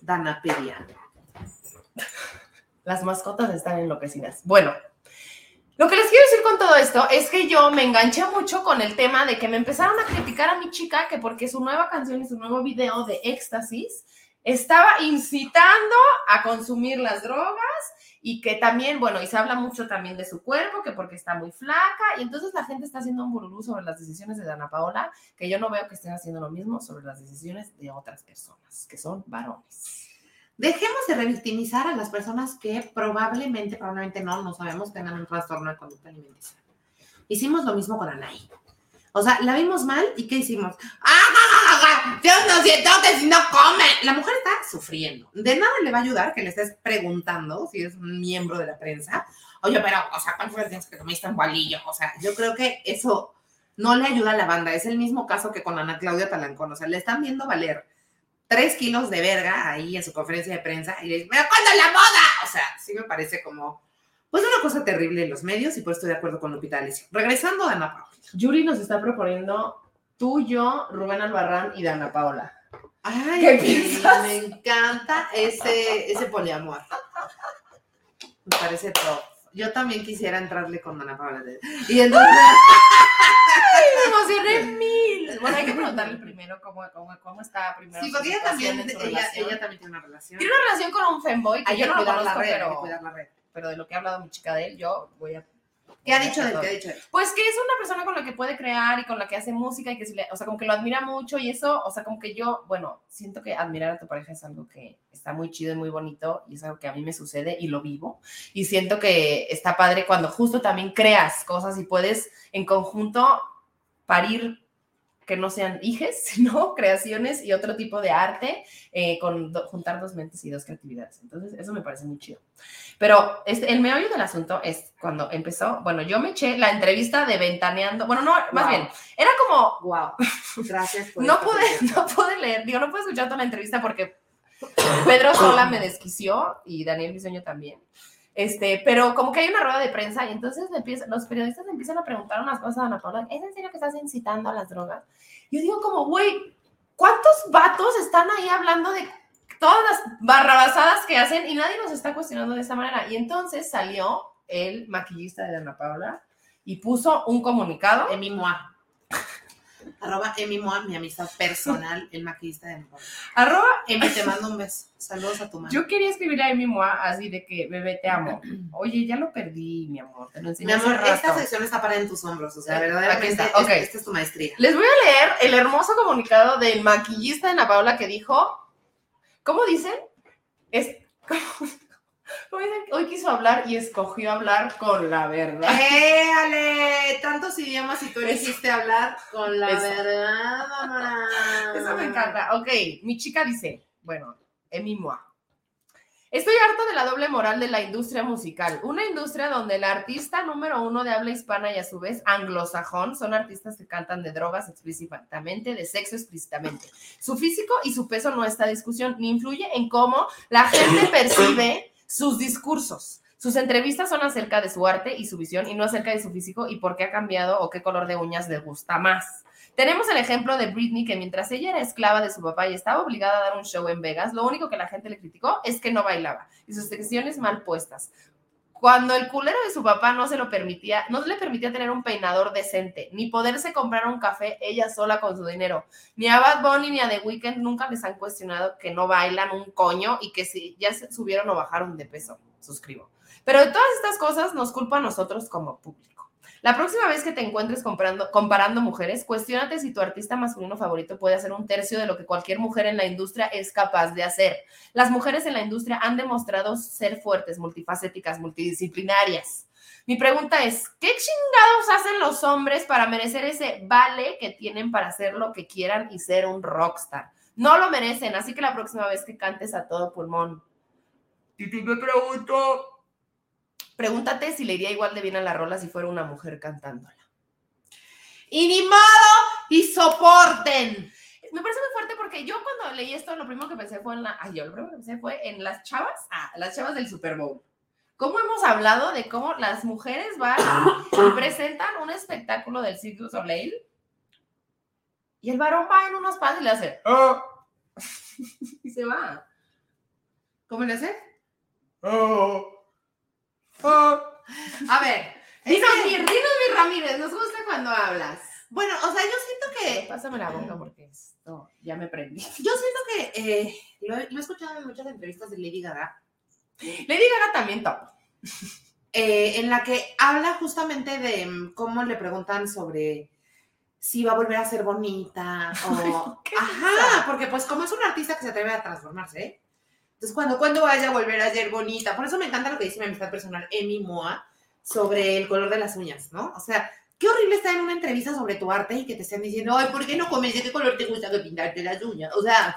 [SPEAKER 1] Danapedia.
[SPEAKER 2] Las mascotas están enloquecidas. Bueno, lo que les quiero decir con todo esto es que yo me enganché mucho con el tema de que me empezaron a criticar a mi chica que porque su nueva canción y su nuevo video de éxtasis estaba incitando a consumir las drogas y que también, bueno, y se habla mucho también de su cuerpo, que porque está muy flaca, y entonces la gente está haciendo un bururú sobre las decisiones de Dana Paola, que yo no veo que estén haciendo lo mismo sobre las decisiones de otras personas, que son varones.
[SPEAKER 1] Dejemos de revictimizar a las personas que probablemente, probablemente no, no sabemos, tengan un trastorno de conducta alimenticia. Hicimos lo mismo con Anaí. O sea, la vimos mal y ¿qué hicimos? ¡Ah! Yo no siento que si no come. La mujer está sufriendo. De nada le va a ayudar que le estés preguntando si es un miembro de la prensa. Oye, pero, o sea, ¿cuántas veces tienes que comiste un gualillo? O sea, yo creo que eso no le ayuda a la banda. Es el mismo caso que con Ana Claudia Talancón. O sea, le están viendo valer tres kilos de verga ahí en su conferencia de prensa y le dicen, ¿pero cuándo la moda? O sea, sí me parece como, pues una cosa terrible en los medios y pues estoy de acuerdo con Lupita D'Alessio. Regresando a Ana Paula.
[SPEAKER 2] Yuri nos está proponiendo tú, yo, Rubén Albarrán y Dana Paola.
[SPEAKER 1] Ay,
[SPEAKER 2] ¿Qué piensas?
[SPEAKER 1] me encanta ese, ese poliamor. Me parece top. Yo también quisiera entrarle con Ana Paula. Y entonces,
[SPEAKER 2] Me emocioné mil. Bueno, hay que preguntarle primero cómo, cómo, cómo está primero.
[SPEAKER 1] sí, porque ella también, ella, también tiene una relación.
[SPEAKER 2] Tiene una relación con un femboy que
[SPEAKER 1] Hay
[SPEAKER 2] yo
[SPEAKER 1] que
[SPEAKER 2] no lo
[SPEAKER 1] cuidar la
[SPEAKER 2] conozco,
[SPEAKER 1] red, hay que
[SPEAKER 2] pero,
[SPEAKER 1] cuidar la red.
[SPEAKER 2] pero de lo que ha hablado mi chica de él, yo voy a.
[SPEAKER 1] ¿Qué ha dicho de él? ¿Qué ha dicho de él?
[SPEAKER 2] Pues que es una persona con la que puede crear y con la que hace música y que, o sea, como que lo admira mucho y eso, o sea, como que yo, bueno, siento que admirar a tu pareja es algo que está muy chido y muy bonito y es algo que a mí me sucede y lo vivo. Y siento que está padre cuando justo también creas cosas y puedes en conjunto parir que no sean hijes, sino creaciones y otro tipo de arte, eh, con do- juntar dos mentes y dos creatividades. Entonces, eso me parece muy chido. Pero este, el meollo del asunto es cuando empezó, bueno, yo me eché la entrevista de Ventaneando, bueno, no, más
[SPEAKER 1] Wow.
[SPEAKER 2] bien, era como,
[SPEAKER 1] Wow. Gracias por
[SPEAKER 2] no pude, no pude leer, digo, no pude escuchar toda la entrevista porque Pedro Sola me desquició y Daniel Bisoño también. Este, pero como que hay una rueda de prensa y entonces los periodistas le empiezan a preguntar unas cosas a Ana Paula, ¿es en serio que estás incitando a las drogas? Yo digo como, güey, ¿cuántos vatos están ahí hablando de todas las barrabasadas que hacen y nadie nos está cuestionando de esa manera? Y entonces salió el maquillista de Ana Paula y puso un comunicado.
[SPEAKER 1] Emi Moa. Arroba Emi Moa, mi amistad personal, el maquillista de mi.
[SPEAKER 2] Arroba,
[SPEAKER 1] Emi, te mando un beso. Saludos a tu mamá.
[SPEAKER 2] yo quería escribir a Emi Moa así de que, bebé, te amo. Oye, ya lo perdí, mi amor, te lo
[SPEAKER 1] mi
[SPEAKER 2] enseñé
[SPEAKER 1] amor,
[SPEAKER 2] hace
[SPEAKER 1] esta sección está para en tus hombros. O sea, verdaderamente,
[SPEAKER 2] aquí está, ok.
[SPEAKER 1] es- esta es tu maestría.
[SPEAKER 2] Les voy a leer el hermoso comunicado del maquillista de Ana Paula que dijo, ¿cómo dicen? Es, ¿cómo, dicen? Hoy quiso hablar y escogió hablar con la verdad.
[SPEAKER 1] ¡Eh, Ale! Tantos idiomas y tú elegiste hablar con la
[SPEAKER 2] Eso.
[SPEAKER 1] verdad, mamá.
[SPEAKER 2] Eso me encanta. Ok, mi chica dice, bueno, Emi Moa. Estoy harto de la doble moral de la industria musical. Una industria donde el artista número uno de habla hispana y a su vez anglosajón son artistas que cantan de drogas explícitamente, de sexo explícitamente. Su físico y su peso no está en discusión, ni influye en cómo la gente percibe sus discursos. Sus entrevistas son acerca de su arte y su visión y no acerca de su físico y por qué ha cambiado o qué color de uñas le gusta más. Tenemos el ejemplo de Britney, que mientras ella era esclava de su papá y estaba obligada a dar un show en Vegas, lo único que la gente le criticó es que no bailaba y sus secciones mal puestas. Cuando el culero de su papá no se lo permitía, no le permitía tener un peinador decente, ni poderse comprar un café ella sola con su dinero. Ni a Bad Bunny ni a The Weeknd nunca les han cuestionado que no bailan un coño y que si ya subieron o bajaron de peso. Suscribo. Pero de todas estas cosas nos culpa a nosotros como público. La próxima vez que te encuentres comparando mujeres, cuestiónate si tu artista masculino favorito puede hacer un tercio de lo que cualquier mujer en la industria es capaz de hacer. Las mujeres en la industria han demostrado ser fuertes, multifacéticas, multidisciplinarias. Mi pregunta es, ¿qué chingados hacen los hombres para merecer ese vale que tienen para hacer lo que quieran y ser un rockstar? No lo merecen, así que la próxima vez que cantes a todo pulmón, Titi, me pregunto, pregúntate si le iría igual de bien a la rola si fuera una mujer cantándola.
[SPEAKER 1] Y ni modo, y soporten.
[SPEAKER 2] Me parece muy fuerte porque yo cuando leí esto, lo primero que pensé fue en la. Ay, yo lo primero que pensé fue en las chavas. Ah, las chavas del Super Bowl. ¿Cómo hemos hablado de cómo las mujeres van y presentan un espectáculo del Cirque du Soleil? Y el varón va en unos pasos y le hace. "Ah", y se va.
[SPEAKER 1] ¿Cómo le hace?
[SPEAKER 2] "Ah, ah".
[SPEAKER 1] A ver. es
[SPEAKER 2] Dinos,
[SPEAKER 1] que-
[SPEAKER 2] Mir, dinos, mi Ramírez, nos gusta cuando hablas.
[SPEAKER 1] bueno, o sea, yo siento que
[SPEAKER 2] Pásame la boca porque esto ya me prendí.
[SPEAKER 1] Yo siento que eh, lo, he- lo he escuchado en muchas entrevistas de Lady Gaga,
[SPEAKER 2] Lady Gaga también top.
[SPEAKER 1] eh, en la que habla justamente de mm, cómo le preguntan sobre si va a volver a ser bonita o...
[SPEAKER 2] ¿Qué
[SPEAKER 1] Ajá, porque pues como es un artista que se atreve a transformarse, ¿eh? Entonces, cuando, cuando vaya a volver a ser bonita? Por eso me encanta lo que dice mi amistad personal, Emi Moa, sobre el color de las uñas, ¿no? O sea, qué horrible estar en una entrevista sobre tu arte y que te estén diciendo, ay, ¿por qué no comes? ¿De qué color te gusta que pintarte las uñas? O sea,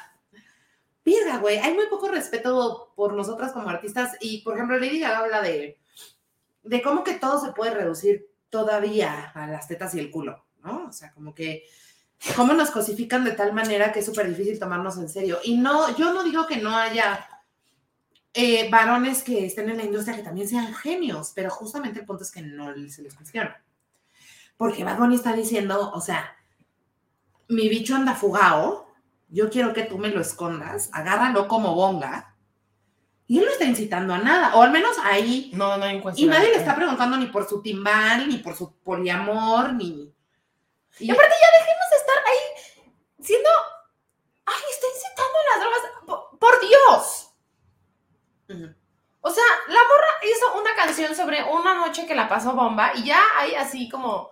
[SPEAKER 1] Virga, güey, hay muy poco respeto por nosotras como artistas y, por ejemplo, Lady Gaga habla de, de cómo que todo se puede reducir todavía a las tetas y el culo, ¿no? O sea, como que cómo nos cosifican de tal manera que es súper difícil tomarnos en serio. Y no, yo no digo que no haya eh, varones que estén en la industria que también sean genios, pero justamente el punto es que no se les cuestiona. Porque Bad Bunny está diciendo, o sea, mi bicho anda fugado, yo quiero que tú me lo escondas, agárralo como bonga. Y él no está incitando a nada, o al menos ahí.
[SPEAKER 2] No, no hay
[SPEAKER 1] Y nadie le está preguntando ni por su timbal, ni por su poliamor, ni.
[SPEAKER 2] Y aparte ya dejemos de estar ahí siendo, ay, está incitando a las drogas. Por, por Dios. O sea, la morra hizo una canción sobre una noche que la pasó bomba y ya hay así como,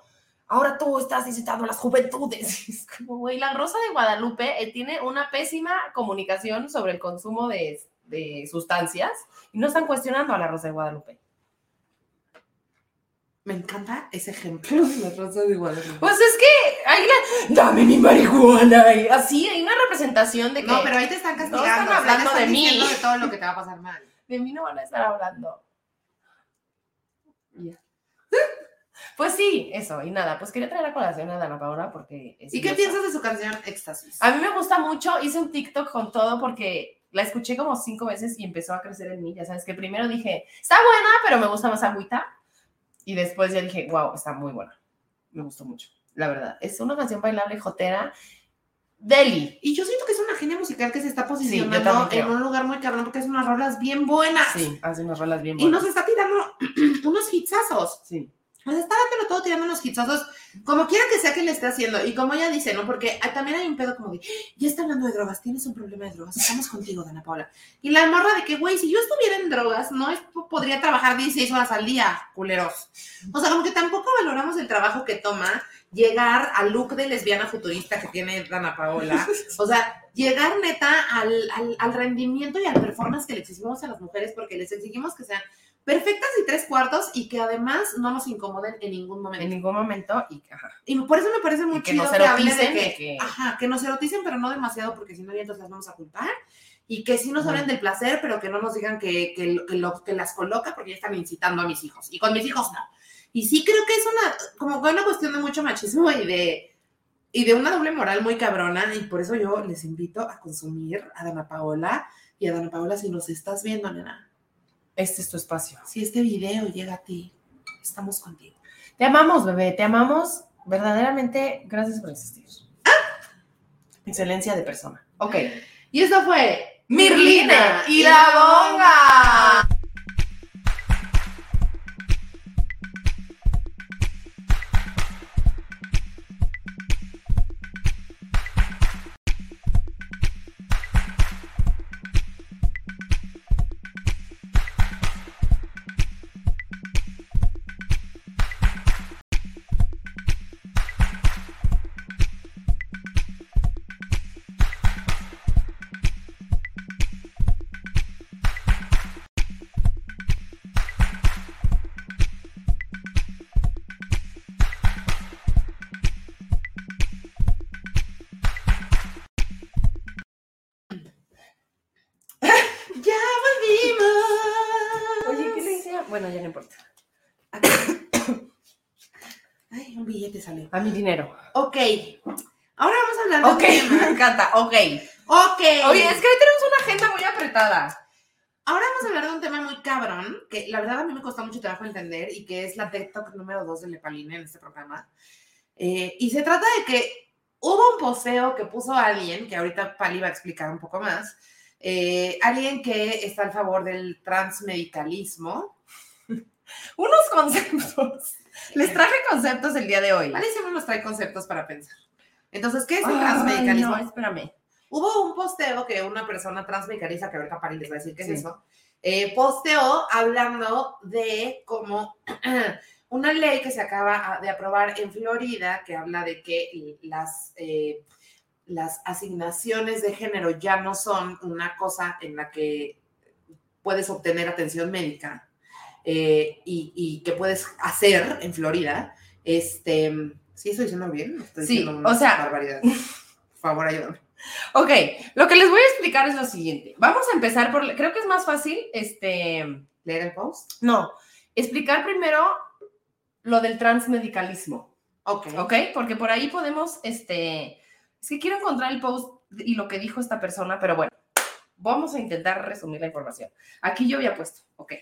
[SPEAKER 2] ahora tú estás incitando a las juventudes. Es como, güey, la Rosa de Guadalupe eh, tiene una pésima comunicación sobre el consumo de, de sustancias y no están cuestionando a la Rosa de Guadalupe.
[SPEAKER 1] Me encanta ese ejemplo de la rosa de Guadalupe.
[SPEAKER 2] Pues es que hay la, dame mi marihuana y así hay una representación de que
[SPEAKER 1] no, pero ahí te están castigando.
[SPEAKER 2] están
[SPEAKER 1] o sea,
[SPEAKER 2] hablando
[SPEAKER 1] te están
[SPEAKER 2] de mí.
[SPEAKER 1] de todo lo que te va a pasar mal.
[SPEAKER 2] de mí no van a estar hablando. Ya. Pues sí, eso, y nada, pues quería traer a colación a Dana Paola porque es
[SPEAKER 1] ¿Y qué piensas de su canción Éxtasis?
[SPEAKER 2] A mí me gusta mucho, hice un TikTok con todo porque la escuché como cinco veces y empezó a crecer en mí. Ya sabes que primero dije, está buena, pero me gusta más agüita. Y después ya dije, wow, está muy buena. Me gustó mucho, la verdad. Es una canción bailable, jotera. Deli.
[SPEAKER 1] Y yo siento que es una genia musical que se está posicionando en un lugar muy cabrón porque es unas rolas bien buenas.
[SPEAKER 2] Sí, hace unas rolas bien
[SPEAKER 1] Y
[SPEAKER 2] buenas.
[SPEAKER 1] nos está tirando unos hitsazos.
[SPEAKER 2] Sí.
[SPEAKER 1] Nos está dándolo todo tirando unos hitsazos, como quiera que sea que le esté haciendo. Y como ella dice, ¿no? Porque ah, también hay un pedo como de, ya está hablando de drogas, tienes un problema de drogas, estamos contigo, Dana Paula. Y la morra de que, güey, si yo estuviera en drogas, no es- podría trabajar 16 horas al día, culeros. O sea, como que tampoco valoramos el trabajo que toma llegar al look de lesbiana futurista que tiene Dana Paola. O sea, llegar neta al, al, al rendimiento y al performance que le exigimos a las mujeres, porque les exigimos que sean perfectas y tres cuartos y que además no nos incomoden en ningún momento.
[SPEAKER 2] En ningún momento. Y, ajá.
[SPEAKER 1] Y por eso me parece muy
[SPEAKER 2] Y que
[SPEAKER 1] chido que hable de
[SPEAKER 2] eroticen,
[SPEAKER 1] que,
[SPEAKER 2] que-
[SPEAKER 1] ajá, que nos eroticen, pero no demasiado, porque si no ya entonces las vamos a culpar. Y que sí nos hablen del placer, pero que no nos digan que, que, que, lo- que las coloca porque ya están incitando a mis hijos. Y con mis hijos no. Y sí creo que es una, como que una cuestión de mucho machismo y de, y de una doble moral muy cabrona. Y por eso yo les invito a consumir a Dana Paola. Y a Dana Paola, si nos estás viendo, nena,
[SPEAKER 2] Este es tu espacio.
[SPEAKER 1] si este video llega a ti, estamos contigo.
[SPEAKER 2] Te amamos, bebé, te amamos. Verdaderamente, gracias por existir. Excelencia de persona. Ok.
[SPEAKER 1] Y esto fue
[SPEAKER 2] Mirlina y la bonga.
[SPEAKER 1] Salió.
[SPEAKER 2] A mi dinero.
[SPEAKER 1] Ok. Ahora vamos a hablar de
[SPEAKER 2] Ok,
[SPEAKER 1] un
[SPEAKER 2] me encanta. Ok.
[SPEAKER 1] Ok.
[SPEAKER 2] Oye, es que hoy tenemos una agenda muy apretada.
[SPEAKER 1] Ahora vamos a hablar de un tema muy cabrón, que la verdad a mí me costó mucho trabajo entender y que es la TED Talk número 2 de Lepalina en este programa. Eh, y se trata de que hubo un posteo que puso alguien, que ahorita Pali va a explicar un poco más, eh, alguien que está a favor del transmedicalismo.
[SPEAKER 2] Unos conceptos. Les traje conceptos el día de hoy.
[SPEAKER 1] Pali siempre nos trae conceptos para pensar. Entonces, ¿qué es el
[SPEAKER 2] Ay,
[SPEAKER 1] transmedicalismo?
[SPEAKER 2] no, espérame.
[SPEAKER 1] Hubo un posteo que una persona transmedicalista, que ahorita Pari les va a decir qué
[SPEAKER 2] Sí.
[SPEAKER 1] es eso, eh, posteó hablando de cómo una ley que se acaba de aprobar en Florida, que habla de que las, eh, las asignaciones de género ya no son una cosa en la que puedes obtener atención médica eh, y, y que puedes hacer en Florida. Este, ¿Sí estoy diciendo bien? Estoy
[SPEAKER 2] Sí,
[SPEAKER 1] diciendo
[SPEAKER 2] o sea-
[SPEAKER 1] barbaridad. Por favor, ayúdame.
[SPEAKER 2] Ok, lo que les voy a explicar es lo siguiente. Vamos a empezar por, creo que es más fácil, este,
[SPEAKER 1] ¿Leer el post?
[SPEAKER 2] no, explicar primero lo del transmedicalismo,
[SPEAKER 1] Ok.
[SPEAKER 2] ¿ok? Porque por ahí podemos, este, es que quiero encontrar el post y lo que dijo esta persona, pero bueno, vamos a intentar resumir la información. Aquí yo había puesto, ok.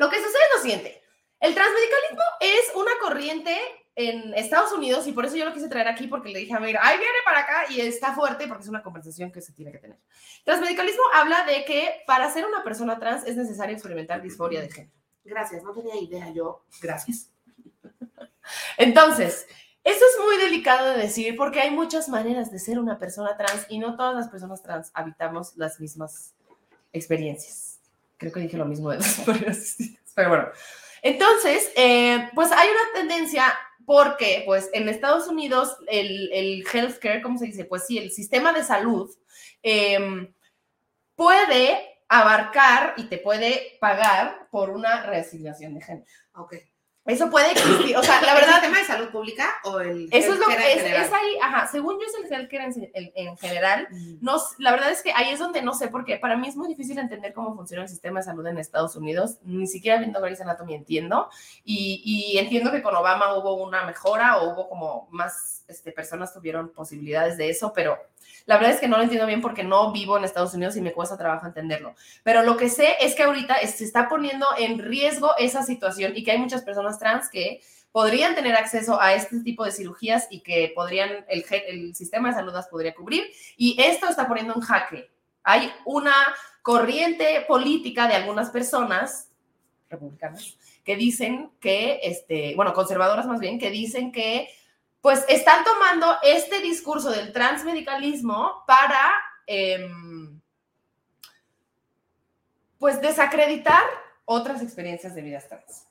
[SPEAKER 2] Lo que sucede es lo siguiente. El transmedicalismo es una corriente en Estados Unidos y por eso yo lo quise traer aquí porque le dije a ver, ahí viene para acá y está fuerte porque es una conversación que se tiene que tener. Transmedicalismo habla de que para ser una persona trans es necesario experimentar disforia de género.
[SPEAKER 1] Gracias, no tenía idea yo. Gracias.
[SPEAKER 2] Entonces, eso es muy delicado de decir porque hay muchas maneras de ser una persona trans y no todas las personas trans habitamos las mismas experiencias. Creo que dije lo mismo de distintas, pero bueno. Entonces, eh, pues hay una tendencia porque, pues, en Estados Unidos el, el healthcare, ¿cómo se dice? Pues sí, el sistema de salud eh, puede abarcar y te puede pagar por una reasignación de género.
[SPEAKER 1] Ok.
[SPEAKER 2] Eso puede existir, o sea, la
[SPEAKER 1] ¿El
[SPEAKER 2] verdad,
[SPEAKER 1] sistema de salud pública o el
[SPEAKER 2] eso es lo que es, es ahí, ajá, según yo es el healthcare en, en- en general.
[SPEAKER 1] Mm.
[SPEAKER 2] No, la verdad es que ahí es donde no sé, porque para mí es muy difícil entender cómo funciona el sistema de salud en Estados Unidos. Ni siquiera viendo Grey's Anatomy entiendo. Y, y entiendo que con Obama hubo una mejora o hubo como más este, personas tuvieron posibilidades de eso, pero la verdad es que no lo entiendo bien porque no vivo en Estados Unidos y me cuesta trabajo entenderlo. Pero lo que sé es que ahorita se está poniendo en riesgo esa situación y que hay muchas personas trans que podrían tener acceso a este tipo de cirugías y que podrían, el, el sistema de salud las podría cubrir. Y esto está poniendo en jaque. Hay una corriente política de algunas personas republicanas que dicen que, este, bueno, conservadoras más bien, que dicen que pues están tomando este discurso del transmedicalismo para, em, pues, desacreditar otras experiencias de vidas trans.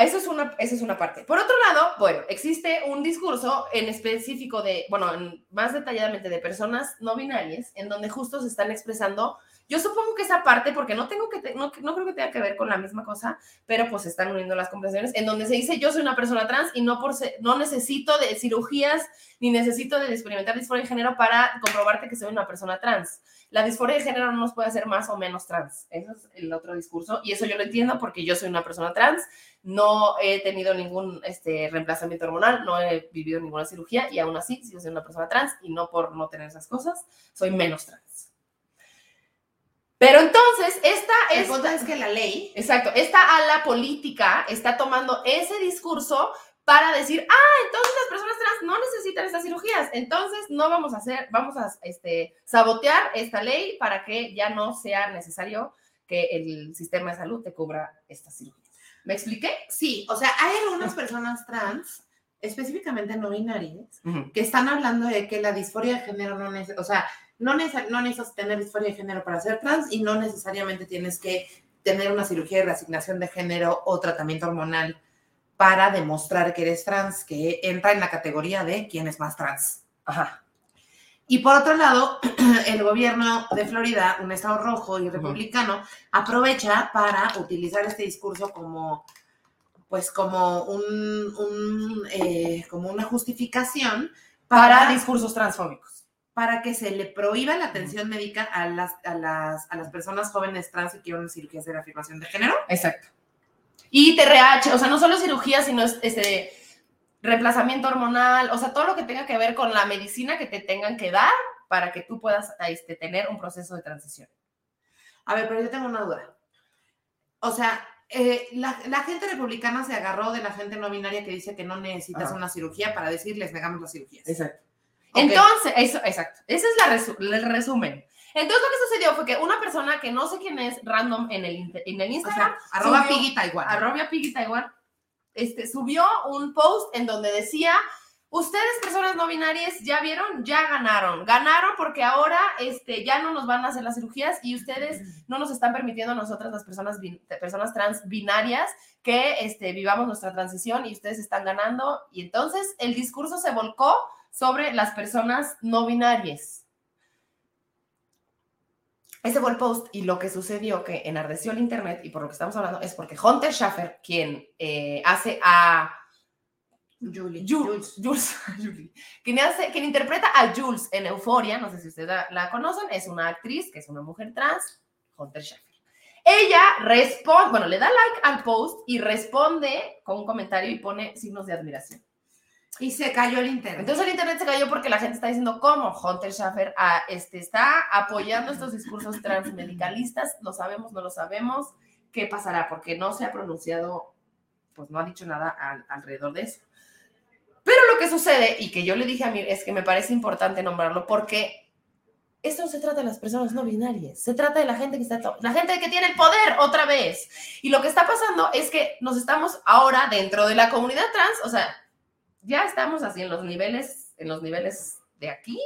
[SPEAKER 2] Eso es, una, esa es una parte. Por otro lado, bueno, existe un discurso en específico de, bueno, en- más detalladamente de personas no binarias, en donde justo se están expresando. Yo supongo que esa parte, porque no tengo que, te- no, no creo que tenga que ver con la misma cosa, pero pues están uniendo las conversaciones, en donde se dice yo soy una persona trans y no, por se- no necesito de cirugías ni necesito de experimentar disforia de género para comprobarte que soy una persona trans. La disforia de género no nos puede hacer más o menos trans. Ese es el otro discurso y eso yo lo entiendo porque yo soy una persona trans, no he tenido ningún este, reemplazamiento hormonal, no he vivido ninguna cirugía y aún así sigo siendo una persona trans y no por no tener esas cosas, soy menos trans. Pero entonces, esta es...
[SPEAKER 1] punto es que la ley
[SPEAKER 2] Exacto, esta ala política está tomando ese discurso para decir, ah, entonces las personas trans no necesitan estas cirugías, entonces no vamos a hacer, vamos a este, sabotear esta ley para que ya no sea necesario que el sistema de salud te cubra estas cirugías. ¿Me expliqué?
[SPEAKER 1] Sí, o sea, hay algunas personas trans, específicamente no binarias, que están hablando de que la disforia de género no necesita, o sea, no, neces- no necesitas tener disforia de género para ser trans y no necesariamente tienes que tener una cirugía de reasignación de género o tratamiento hormonal para demostrar que eres trans, que entra en la categoría de quién es más trans.
[SPEAKER 2] Ajá.
[SPEAKER 1] Y por otro lado, el gobierno de Florida, un estado rojo y republicano, aprovecha para utilizar este discurso como, pues, como un, un, eh, como una justificación
[SPEAKER 2] Para
[SPEAKER 1] para,
[SPEAKER 2] discursos transfóbicos.
[SPEAKER 1] Para que se le prohíba la atención médica a las, a las, a las personas jóvenes trans que quieren cirugías de reafirmación de género.
[SPEAKER 2] Exacto. Y TRH, o sea, no solo cirugía, sino es- este, reemplazamiento hormonal, o sea, todo lo que tenga que ver con la medicina que te tengan que dar para que tú puedas este, tener un proceso de transición.
[SPEAKER 1] A ver, pero yo tengo una duda. O sea, eh, la, la gente republicana se agarró de la gente no binaria que dice que no necesitas
[SPEAKER 2] Ajá.
[SPEAKER 1] una cirugía para decirles negamos las cirugías.
[SPEAKER 2] Exacto.
[SPEAKER 1] Ok.
[SPEAKER 2] Entonces, eso, exacto. Ese es la resu- el resumen. Entonces, lo que sucedió fue que una persona que no sé quién es, random en el, en el
[SPEAKER 1] O
[SPEAKER 2] Instagram,
[SPEAKER 1] sea, arroba
[SPEAKER 2] subió-
[SPEAKER 1] igual.
[SPEAKER 2] arroba Piggy Taiwan, este, subió un post en donde decía, ustedes personas no binarias ya vieron, ya ganaron, ganaron porque ahora este, ya no nos van a hacer las cirugías y ustedes no nos están permitiendo a nosotras las personas, personas trans binarias que este, vivamos nuestra transición y ustedes están ganando y entonces el discurso se volcó sobre las personas no binarias. Ese fue el post y lo que sucedió que enardeció el internet y por lo que estamos hablando es porque Hunter Schaffer, quien eh, hace a
[SPEAKER 1] Julie.
[SPEAKER 2] Jules, Jules, Julie, quien, hace, quien interpreta a Jules en Euforia, no sé si ustedes la, la conocen, es una actriz que es una mujer trans, Hunter Schaffer. Ella responde, bueno, le da like al post y responde con un comentario y pone signos de admiración.
[SPEAKER 1] Y se cayó el internet.
[SPEAKER 2] Entonces el internet se cayó porque la gente está diciendo cómo Hunter Schaffer ah, este, está apoyando estos discursos transmedicalistas, lo sabemos, no lo sabemos, ¿qué pasará? Porque no se ha pronunciado, pues no ha dicho nada al- alrededor de eso. Pero lo que sucede, y que yo le dije a mí, es que me parece importante nombrarlo porque esto no se trata de las personas no binarias, se trata de la gente que está, la gente que tiene el poder otra vez. Y lo que está pasando es que nos estamos ahora dentro de la comunidad trans, o sea, ya estamos así en los niveles, en los niveles de aquí,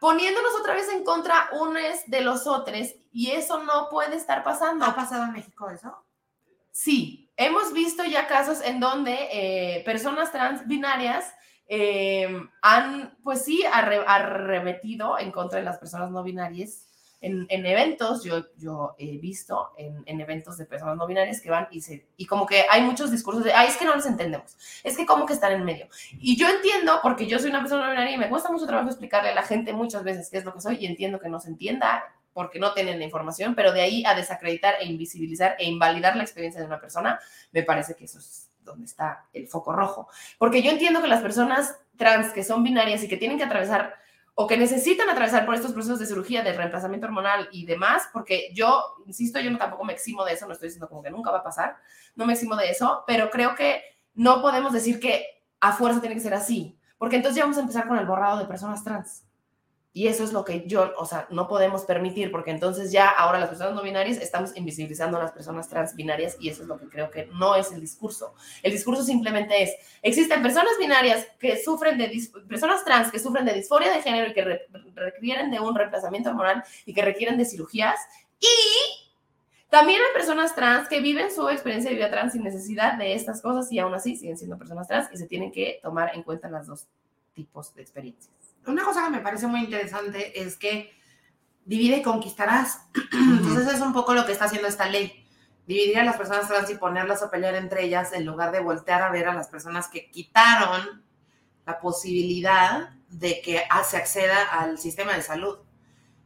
[SPEAKER 2] poniéndonos otra vez en contra unos de los otros, y eso no puede estar pasando.
[SPEAKER 1] ¿Ha pasado en México eso?
[SPEAKER 2] Sí, hemos visto ya casos en donde eh, personas trans binarias eh, han, pues sí, arre- arremetido en contra de las personas no binarias. En, en eventos, yo, yo he visto en, en eventos de personas no binarias que van y se, y como que hay muchos discursos de, ay, es que no les entendemos, es que como que están en medio. Y yo entiendo, porque yo soy una persona no binaria y me cuesta mucho trabajo explicarle a la gente muchas veces qué es lo que soy y entiendo que no se entienda porque no tienen la información, pero de ahí a desacreditar e invisibilizar e invalidar la experiencia de una persona, me parece que eso es donde está el foco rojo. Porque yo entiendo que las personas trans que son binarias y que tienen que atravesar o que necesitan atravesar por estos procesos de cirugía, de reemplazamiento hormonal y demás, porque yo, insisto, yo no tampoco me eximo de eso, no estoy diciendo como que nunca va a pasar, no me eximo de eso, pero creo que no podemos decir que a fuerza tiene que ser así, porque entonces ya vamos a empezar con el borrado de personas trans. Y eso es lo que yo, o sea, no podemos permitir, porque entonces ya ahora las personas no binarias estamos invisibilizando a las personas trans binarias y eso es lo que creo que no es el discurso. El discurso simplemente es, existen personas binarias que sufren de, personas trans que sufren de disforia de género y que re- requieren de un reemplazamiento hormonal y que requieren de cirugías y también hay personas trans que viven su experiencia de vida trans sin necesidad de estas cosas y aún así siguen siendo personas trans y se tienen que tomar en cuenta las dos tipos de experiencias.
[SPEAKER 1] Una cosa que me parece muy interesante es que divide y conquistarás. Entonces es un poco lo que está haciendo esta ley. Dividir a las personas trans y ponerlas a pelear entre ellas en lugar de voltear a ver a las personas que quitaron la posibilidad de que ah, se acceda al sistema de salud.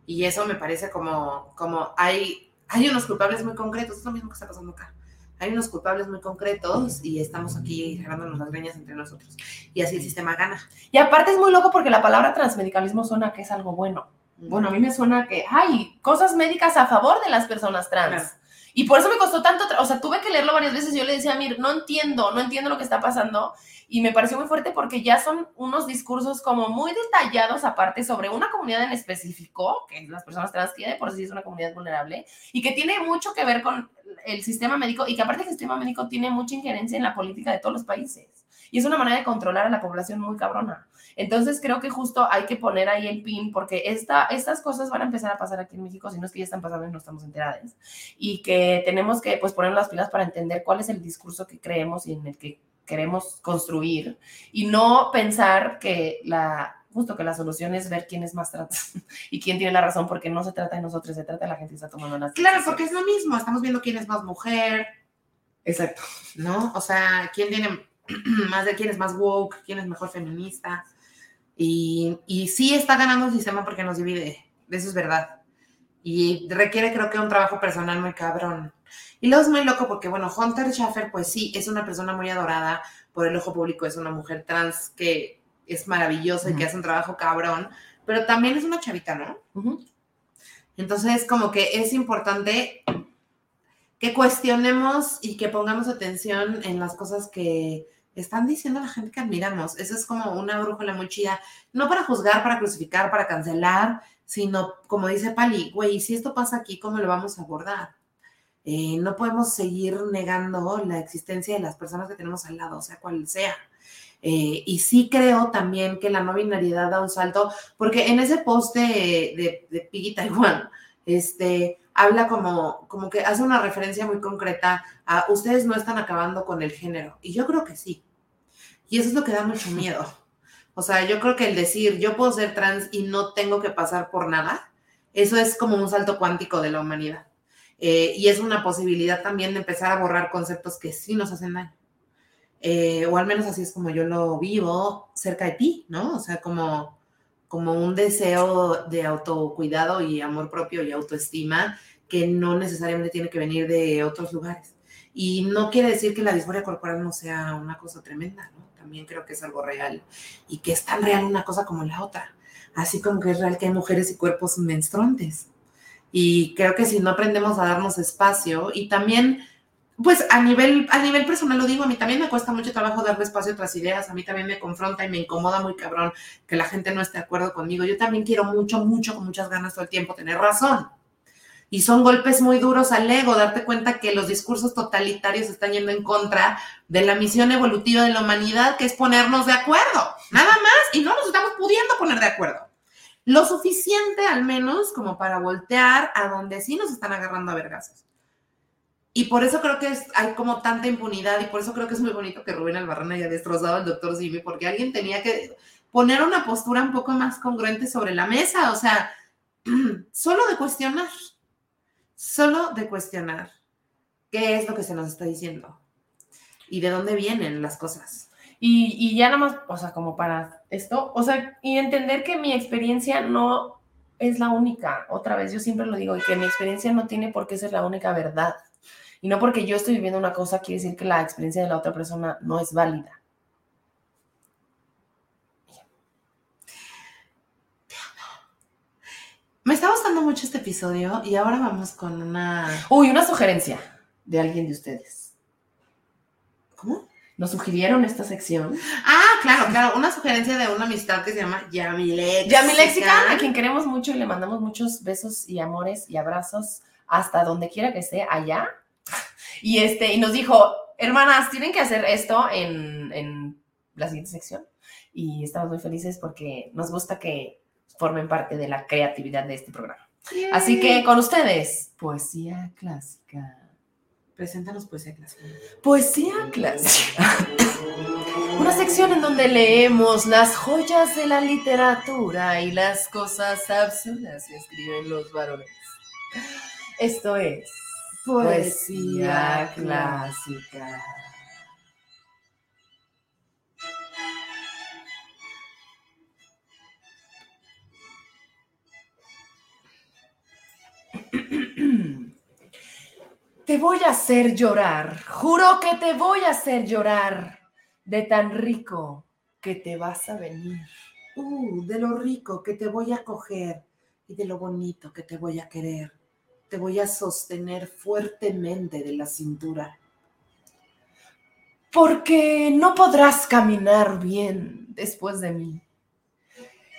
[SPEAKER 1] Y eso me parece como, como hay, hay unos culpables muy concretos, es lo mismo que está pasando acá. Hay unos culpables muy concretos y estamos aquí jalándonos las greñas entre nosotros. Y así el sistema gana.
[SPEAKER 2] Y aparte es muy loco porque la palabra transmedicalismo suena que es algo bueno. Bueno, a mí me suena que hay cosas médicas a favor de las personas trans.
[SPEAKER 1] Claro.
[SPEAKER 2] Y por eso me costó tanto, o sea, tuve que leerlo varias veces. Yo le decía Mir, no entiendo, no entiendo lo que está pasando. Y me pareció muy fuerte porque ya son unos discursos como muy detallados aparte sobre una comunidad en específico, que las personas trans, que de por sí es una comunidad vulnerable, y que tiene mucho que ver con el sistema médico, y que aparte el sistema médico tiene mucha injerencia en la política de todos los países. Y es una manera de controlar a la población muy cabrona. Entonces creo que justo hay que poner ahí el pin porque esta, estas cosas van a empezar a pasar aquí en México, si no es que ya están pasando y no estamos enterados. Y que tenemos que pues poner las pilas para entender cuál es el discurso que creemos y en el que queremos construir y no pensar que la justo que la solución es ver quién es más trans y quién tiene la razón porque no se trata de nosotros, se trata de la gente que está tomando las
[SPEAKER 1] Claro, porque es lo mismo. Estamos viendo quién es más mujer,
[SPEAKER 2] Exacto.
[SPEAKER 1] ¿no? O sea, quién tiene más de quién es más woke, quién es mejor feminista. Y, y sí está ganando el sistema porque nos divide. Eso es verdad. Y requiere, creo que, un trabajo personal muy cabrón. Y luego es muy loco porque, bueno, Hunter Schaffer, pues sí, es una persona muy adorada por el ojo público, es una mujer trans que es maravillosa y que hace un trabajo cabrón, pero también es una chavita, ¿no? Entonces, como que es importante que cuestionemos y que pongamos atención en las cosas que están diciendo la gente que admiramos. Eso es como una brújula muy chida, no para juzgar, para crucificar, para cancelar, sino como dice Pali, güey, si esto pasa aquí, ¿cómo lo vamos a abordar? Eh, no podemos seguir negando la existencia de las personas que tenemos al lado, sea cual sea. Eh, y sí creo también que la no binariedad da un salto, porque en ese post de, de, Piggy Taiwan, este, habla como, como que hace una referencia muy concreta a ustedes no están acabando con el género. Y yo creo que sí. Y eso es lo que da mucho miedo. O sea, yo creo que el decir yo puedo ser trans y no tengo que pasar por nada, eso es como un salto cuántico de la humanidad. Eh, y es una posibilidad también de empezar a borrar conceptos que sí nos hacen daño. Eh, o al menos así es como yo lo vivo cerca de ti, ¿no? O sea, como, como un deseo de autocuidado y amor propio y autoestima que no necesariamente tiene que venir de otros lugares. Y no quiere decir que la disforia corporal no sea una cosa tremenda, ¿no? También creo que es algo real y que es tan real una cosa como la otra. Así como que es real que hay mujeres y cuerpos menstruantes. Y creo que si no aprendemos a darnos espacio y también, pues a nivel, a nivel personal lo digo, a mí también me cuesta mucho trabajo darle espacio a otras ideas, a mí también me confronta y me incomoda muy cabrón que la gente no esté de acuerdo conmigo. Yo también quiero mucho, mucho, con muchas ganas todo el tiempo tener razón. Y son golpes muy duros al ego, darte cuenta que los discursos totalitarios están yendo en contra de la misión evolutiva de la humanidad, que es ponernos de acuerdo, nada más, y no nos estamos pudiendo poner de acuerdo. Lo suficiente, al menos, como para voltear a donde sí nos están agarrando a vergazos. Y por eso creo que hay como tanta impunidad, y por eso creo que es muy bonito que Rubén Albarrán haya destrozado al doctor Simi, porque alguien tenía que poner una postura un poco más congruente sobre la mesa, o sea, solo de cuestionar solo de cuestionar qué es lo que se nos está diciendo y de dónde vienen las cosas.
[SPEAKER 2] Y, y ya nada más, o sea, como para esto, o sea, y entender que mi experiencia no es la única. Otra vez, yo siempre lo digo, y que mi experiencia no tiene por qué ser la única verdad. Y no porque yo estoy viviendo una cosa quiere decir que la experiencia de la otra persona no es válida.
[SPEAKER 1] Me está gustando mucho este episodio y ahora vamos con una...
[SPEAKER 2] Uy, una sugerencia de alguien de ustedes.
[SPEAKER 1] ¿Cómo?
[SPEAKER 2] ¿Nos sugirieron esta sección?
[SPEAKER 1] Ah, claro, claro, una sugerencia de una amistad que se llama Yamilexican.
[SPEAKER 2] Yamilexican, a quien queremos mucho y le mandamos muchos besos y amores y abrazos hasta donde quiera que esté allá. Y este, y nos dijo, hermanas, tienen que hacer esto en, en la siguiente sección. Y estamos muy felices porque nos gusta que formen parte de la creatividad de este programa. Así que con ustedes, poesía clásica.
[SPEAKER 1] Preséntanos poesía clásica.
[SPEAKER 2] Poesía clásica. Una sección en donde leemos las joyas de la literatura y las cosas absurdas que escriben los varones. Esto es Poesía Clásica. Te voy a hacer llorar, juro que te voy a hacer llorar de tan rico que te vas a venir.
[SPEAKER 1] Uh, de lo rico que te voy a coger y de lo bonito que te voy a querer. Te voy a sostener fuertemente de la cintura.
[SPEAKER 2] Porque no podrás caminar bien después de mí.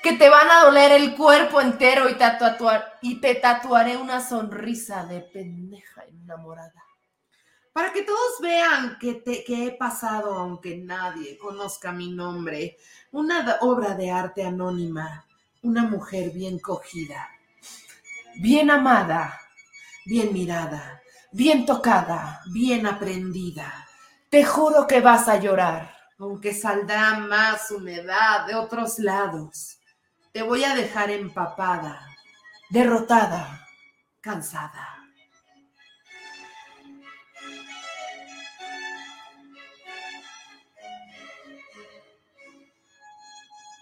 [SPEAKER 2] Que te van a doler el cuerpo entero y, te tatuaré una sonrisa de pendeja enamorada.
[SPEAKER 1] Para que todos vean que, te, que he pasado, aunque nadie conozca mi nombre, una obra de arte anónima, una mujer bien cogida,
[SPEAKER 2] Bien amada,
[SPEAKER 1] bien mirada,
[SPEAKER 2] bien tocada.
[SPEAKER 1] bien aprendida,
[SPEAKER 2] Te juro que vas a llorar.
[SPEAKER 1] aunque saldrá más humedad de otros lados. Te voy a dejar empapada,
[SPEAKER 2] Derrotada.
[SPEAKER 1] cansada.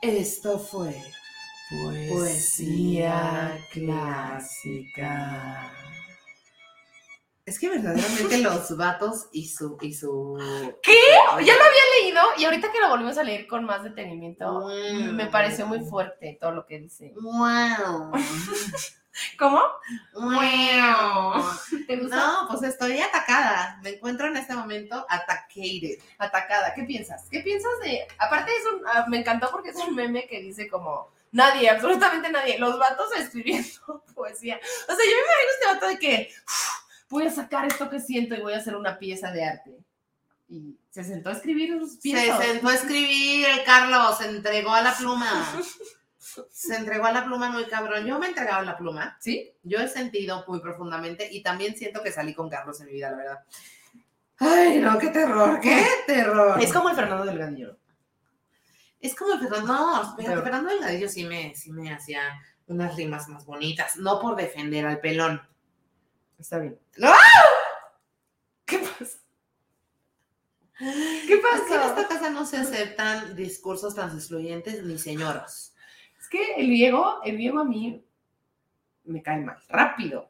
[SPEAKER 1] Esto fue
[SPEAKER 2] Poesía clásica.
[SPEAKER 1] Es que verdaderamente los vatos y su. Y su...
[SPEAKER 2] ¿Qué? Ya lo había leído y ahorita que lo volvimos a leer con más detenimiento,
[SPEAKER 1] Wow.
[SPEAKER 2] me pareció muy fuerte todo lo que dice.
[SPEAKER 1] Wow.
[SPEAKER 2] ¿Cómo?
[SPEAKER 1] wow.
[SPEAKER 2] ¿Te gusta?
[SPEAKER 1] No, pues estoy atacada. Me encuentro en este momento atacated.
[SPEAKER 2] Atacada. ¿Qué piensas? ¿Qué piensas de.? Aparte, es un, ah, me encantó porque es un meme que dice como. Nadie, absolutamente nadie. Los vatos escribiendo poesía. O sea, yo me imagino este vato de que "Uf, voy a sacar esto que siento y voy a hacer una pieza de arte. Y se sentó a escribir
[SPEAKER 1] Se
[SPEAKER 2] piezas.
[SPEAKER 1] sentó a escribir, el Carlos, se entregó a la pluma. Se entregó a la pluma muy cabrón. Yo me he entregado a la pluma.
[SPEAKER 2] ¿Sí?
[SPEAKER 1] Yo he sentido muy profundamente y también siento que salí con Carlos en mi vida, la verdad. Ay, no, qué terror, qué terror.
[SPEAKER 2] Es como el Fernando Delgadillo.
[SPEAKER 1] Es como el Fernando, no, espérate,
[SPEAKER 2] Pero-
[SPEAKER 1] Fernando Delgadillo sí me, sí me hacía unas rimas más bonitas, no por defender al pelón.
[SPEAKER 2] Está bien.
[SPEAKER 1] ¡No!
[SPEAKER 2] ¿Qué pasa? ¿Qué
[SPEAKER 1] Es que en
[SPEAKER 2] pasa?
[SPEAKER 1] esta casa no se aceptan discursos tan excluyentes ni señoros.
[SPEAKER 2] Es que el Diego, el Diego a mí me cae mal, rápido.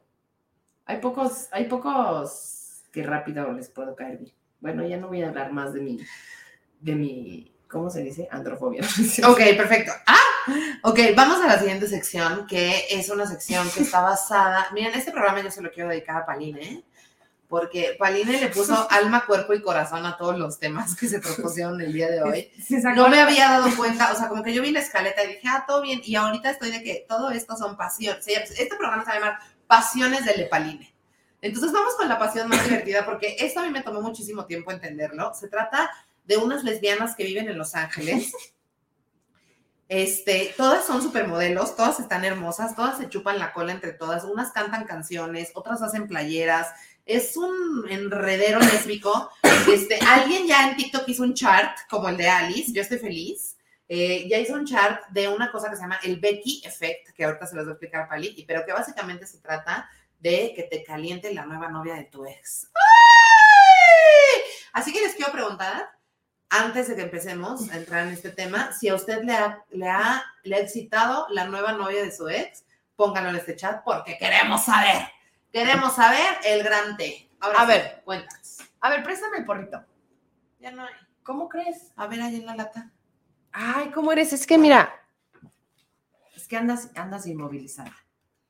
[SPEAKER 2] Hay pocos, hay pocos que rápido les puedo caer bien. Bueno, ya no voy a hablar más de mi, de mi, ¿cómo se dice? Androfobia.
[SPEAKER 1] Ok, perfecto. Ah, ok, vamos a la siguiente sección, que es una sección que está basada. Miren, este programa yo se lo quiero dedicar a Paline, ¿eh? porque Paline le puso alma, cuerpo y corazón a todos los temas que se propusieron el día de hoy. No me había dado cuenta, o sea, como que yo vi la escaleta y dije, ah, todo bien, y ahorita estoy de que todo esto son pasiones. Este programa se va a llamar Pasiones de Lepaline. Entonces vamos con la pasión más divertida, porque esto a mí me tomó muchísimo tiempo entenderlo. Se trata de unas lesbianas que viven en Los Ángeles. Este, todas son supermodelos, todas están hermosas, todas se chupan la cola entre todas, unas cantan canciones, otras hacen playeras, es un enredero lésbico. Este, alguien ya en TikTok hizo un chart como el de Alice, yo estoy feliz. Eh, ya hizo un chart de una cosa que se llama el Becky Effect, que ahorita se los voy a explicar Pali, y- pero que básicamente se trata de que te caliente la nueva novia de tu ex. ¡Ay! Así que les quiero preguntar, antes de que empecemos a entrar en este tema, si a usted le ha, le ha, le ha excitado la nueva novia de su ex, pónganlo en este chat porque queremos saber. Queremos saber el gran T. Ahora
[SPEAKER 2] A
[SPEAKER 1] sí,
[SPEAKER 2] ver.
[SPEAKER 1] cuéntanos.
[SPEAKER 2] A ver, préstame el porrito.
[SPEAKER 1] Ya no hay.
[SPEAKER 2] ¿Cómo crees?
[SPEAKER 1] A ver, ahí en la lata.
[SPEAKER 2] Ay, ¿cómo eres? Es que mira. Es que andas, andas inmovilizada.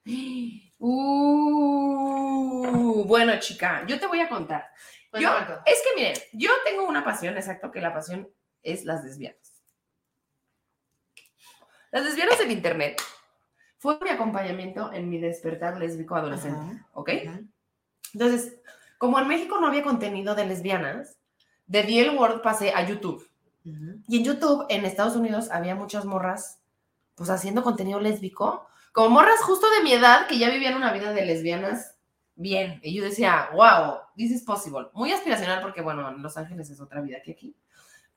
[SPEAKER 2] Uh, bueno, chica, yo te voy a contar. Yo, es que miren, yo tengo una pasión, exacto, que la pasión es las lesbianas. Las lesbianas del internet fue mi acompañamiento en mi despertar lésbico adolescente,
[SPEAKER 1] Ajá,
[SPEAKER 2] ¿ok?
[SPEAKER 1] ajá.
[SPEAKER 2] Entonces, como en México no había contenido de lesbianas, de The L World pasé a YouTube. Y en YouTube, en Estados Unidos, había muchas morras, pues haciendo contenido lésbico, como morras justo de mi edad que ya vivían una vida de lesbianas bien. Y yo decía, wow, this is possible. Muy aspiracional porque, bueno, en Los Ángeles es otra vida que aquí.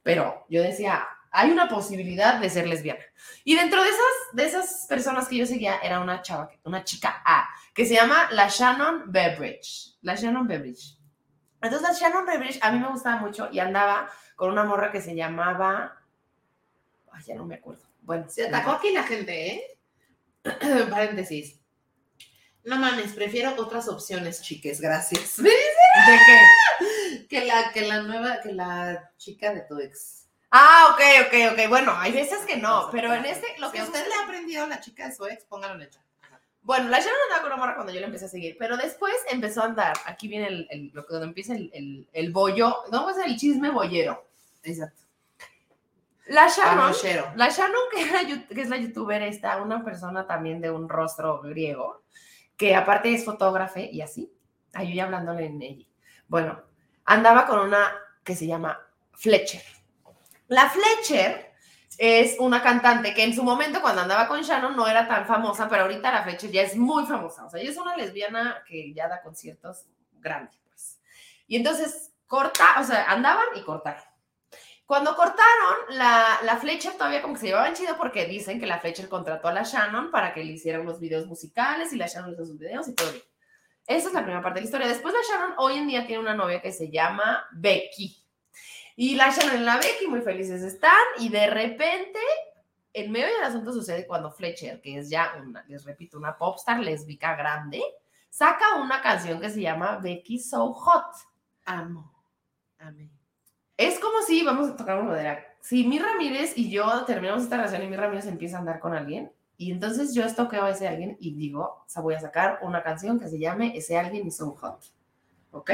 [SPEAKER 2] Pero yo decía, hay una posibilidad de ser lesbiana. Y dentro de esas, de esas personas que yo seguía era una chava, una chica A, que se llama la Shannon Beveridge. La Shannon Beveridge. Entonces la Shannon Beveridge a mí me gustaba mucho y andaba con una morra que se llamaba. Ay, ya no me acuerdo. Bueno,
[SPEAKER 1] Se atacó aquí la gente, ¿eh? Paréntesis. No mames, prefiero otras opciones, chiques, gracias.
[SPEAKER 2] ¿De qué?
[SPEAKER 1] que la, que la nueva, que la chica de tu ex.
[SPEAKER 2] Ah, ok, ok, ok. Bueno, hay veces que no, pero en este, lo
[SPEAKER 1] Si
[SPEAKER 2] que
[SPEAKER 1] a usted le ha aprendido la chica de su ex, póngalo en el chat.
[SPEAKER 2] Bueno, la Sharon andaba con una morra cuando yo la empecé a seguir, pero después empezó a andar. Aquí viene el, el- lo que donde empieza el, el, el bollo, no, pues el chisme bollero.
[SPEAKER 1] Exacto.
[SPEAKER 2] La Sharon, la Shannon, que, era yu- que es la youtuber esta, una persona también de un rostro griego, que aparte es fotógrafa y así, ahí yo ya hablándole en ella. Bueno, andaba con una que se llama Fletcher. La Fletcher es una cantante que en su momento cuando andaba con Shannon no era tan famosa, pero ahorita la Fletcher ya es muy famosa. O sea, ella es una lesbiana que ya da conciertos grandes, pues. Y entonces corta, o sea, andaban y cortaron. Cuando cortaron, la, la Fletcher todavía como que se llevaban chido porque dicen que la Fletcher contrató a la Shannon para que le hiciera unos videos musicales y la Shannon hizo sus videos y todo bien. Esa es la primera parte de la historia. Después la Shannon hoy en día tiene una novia que se llama Becky. Y la Shannon y la Becky muy felices están y de repente, en medio del asunto sucede cuando Fletcher, que es ya una, les repito, una popstar lésbica grande, saca una canción que se llama Becky So Hot.
[SPEAKER 1] Amo. Amé.
[SPEAKER 2] Es como si, vamos a tocar una madera, si mi Ramírez y yo terminamos esta relación y mi Ramírez empieza a andar con alguien, y entonces yo estoqueo a ese alguien y digo, o sea, voy a sacar una canción que se llame Ese alguien y So Hot. ¿Ok?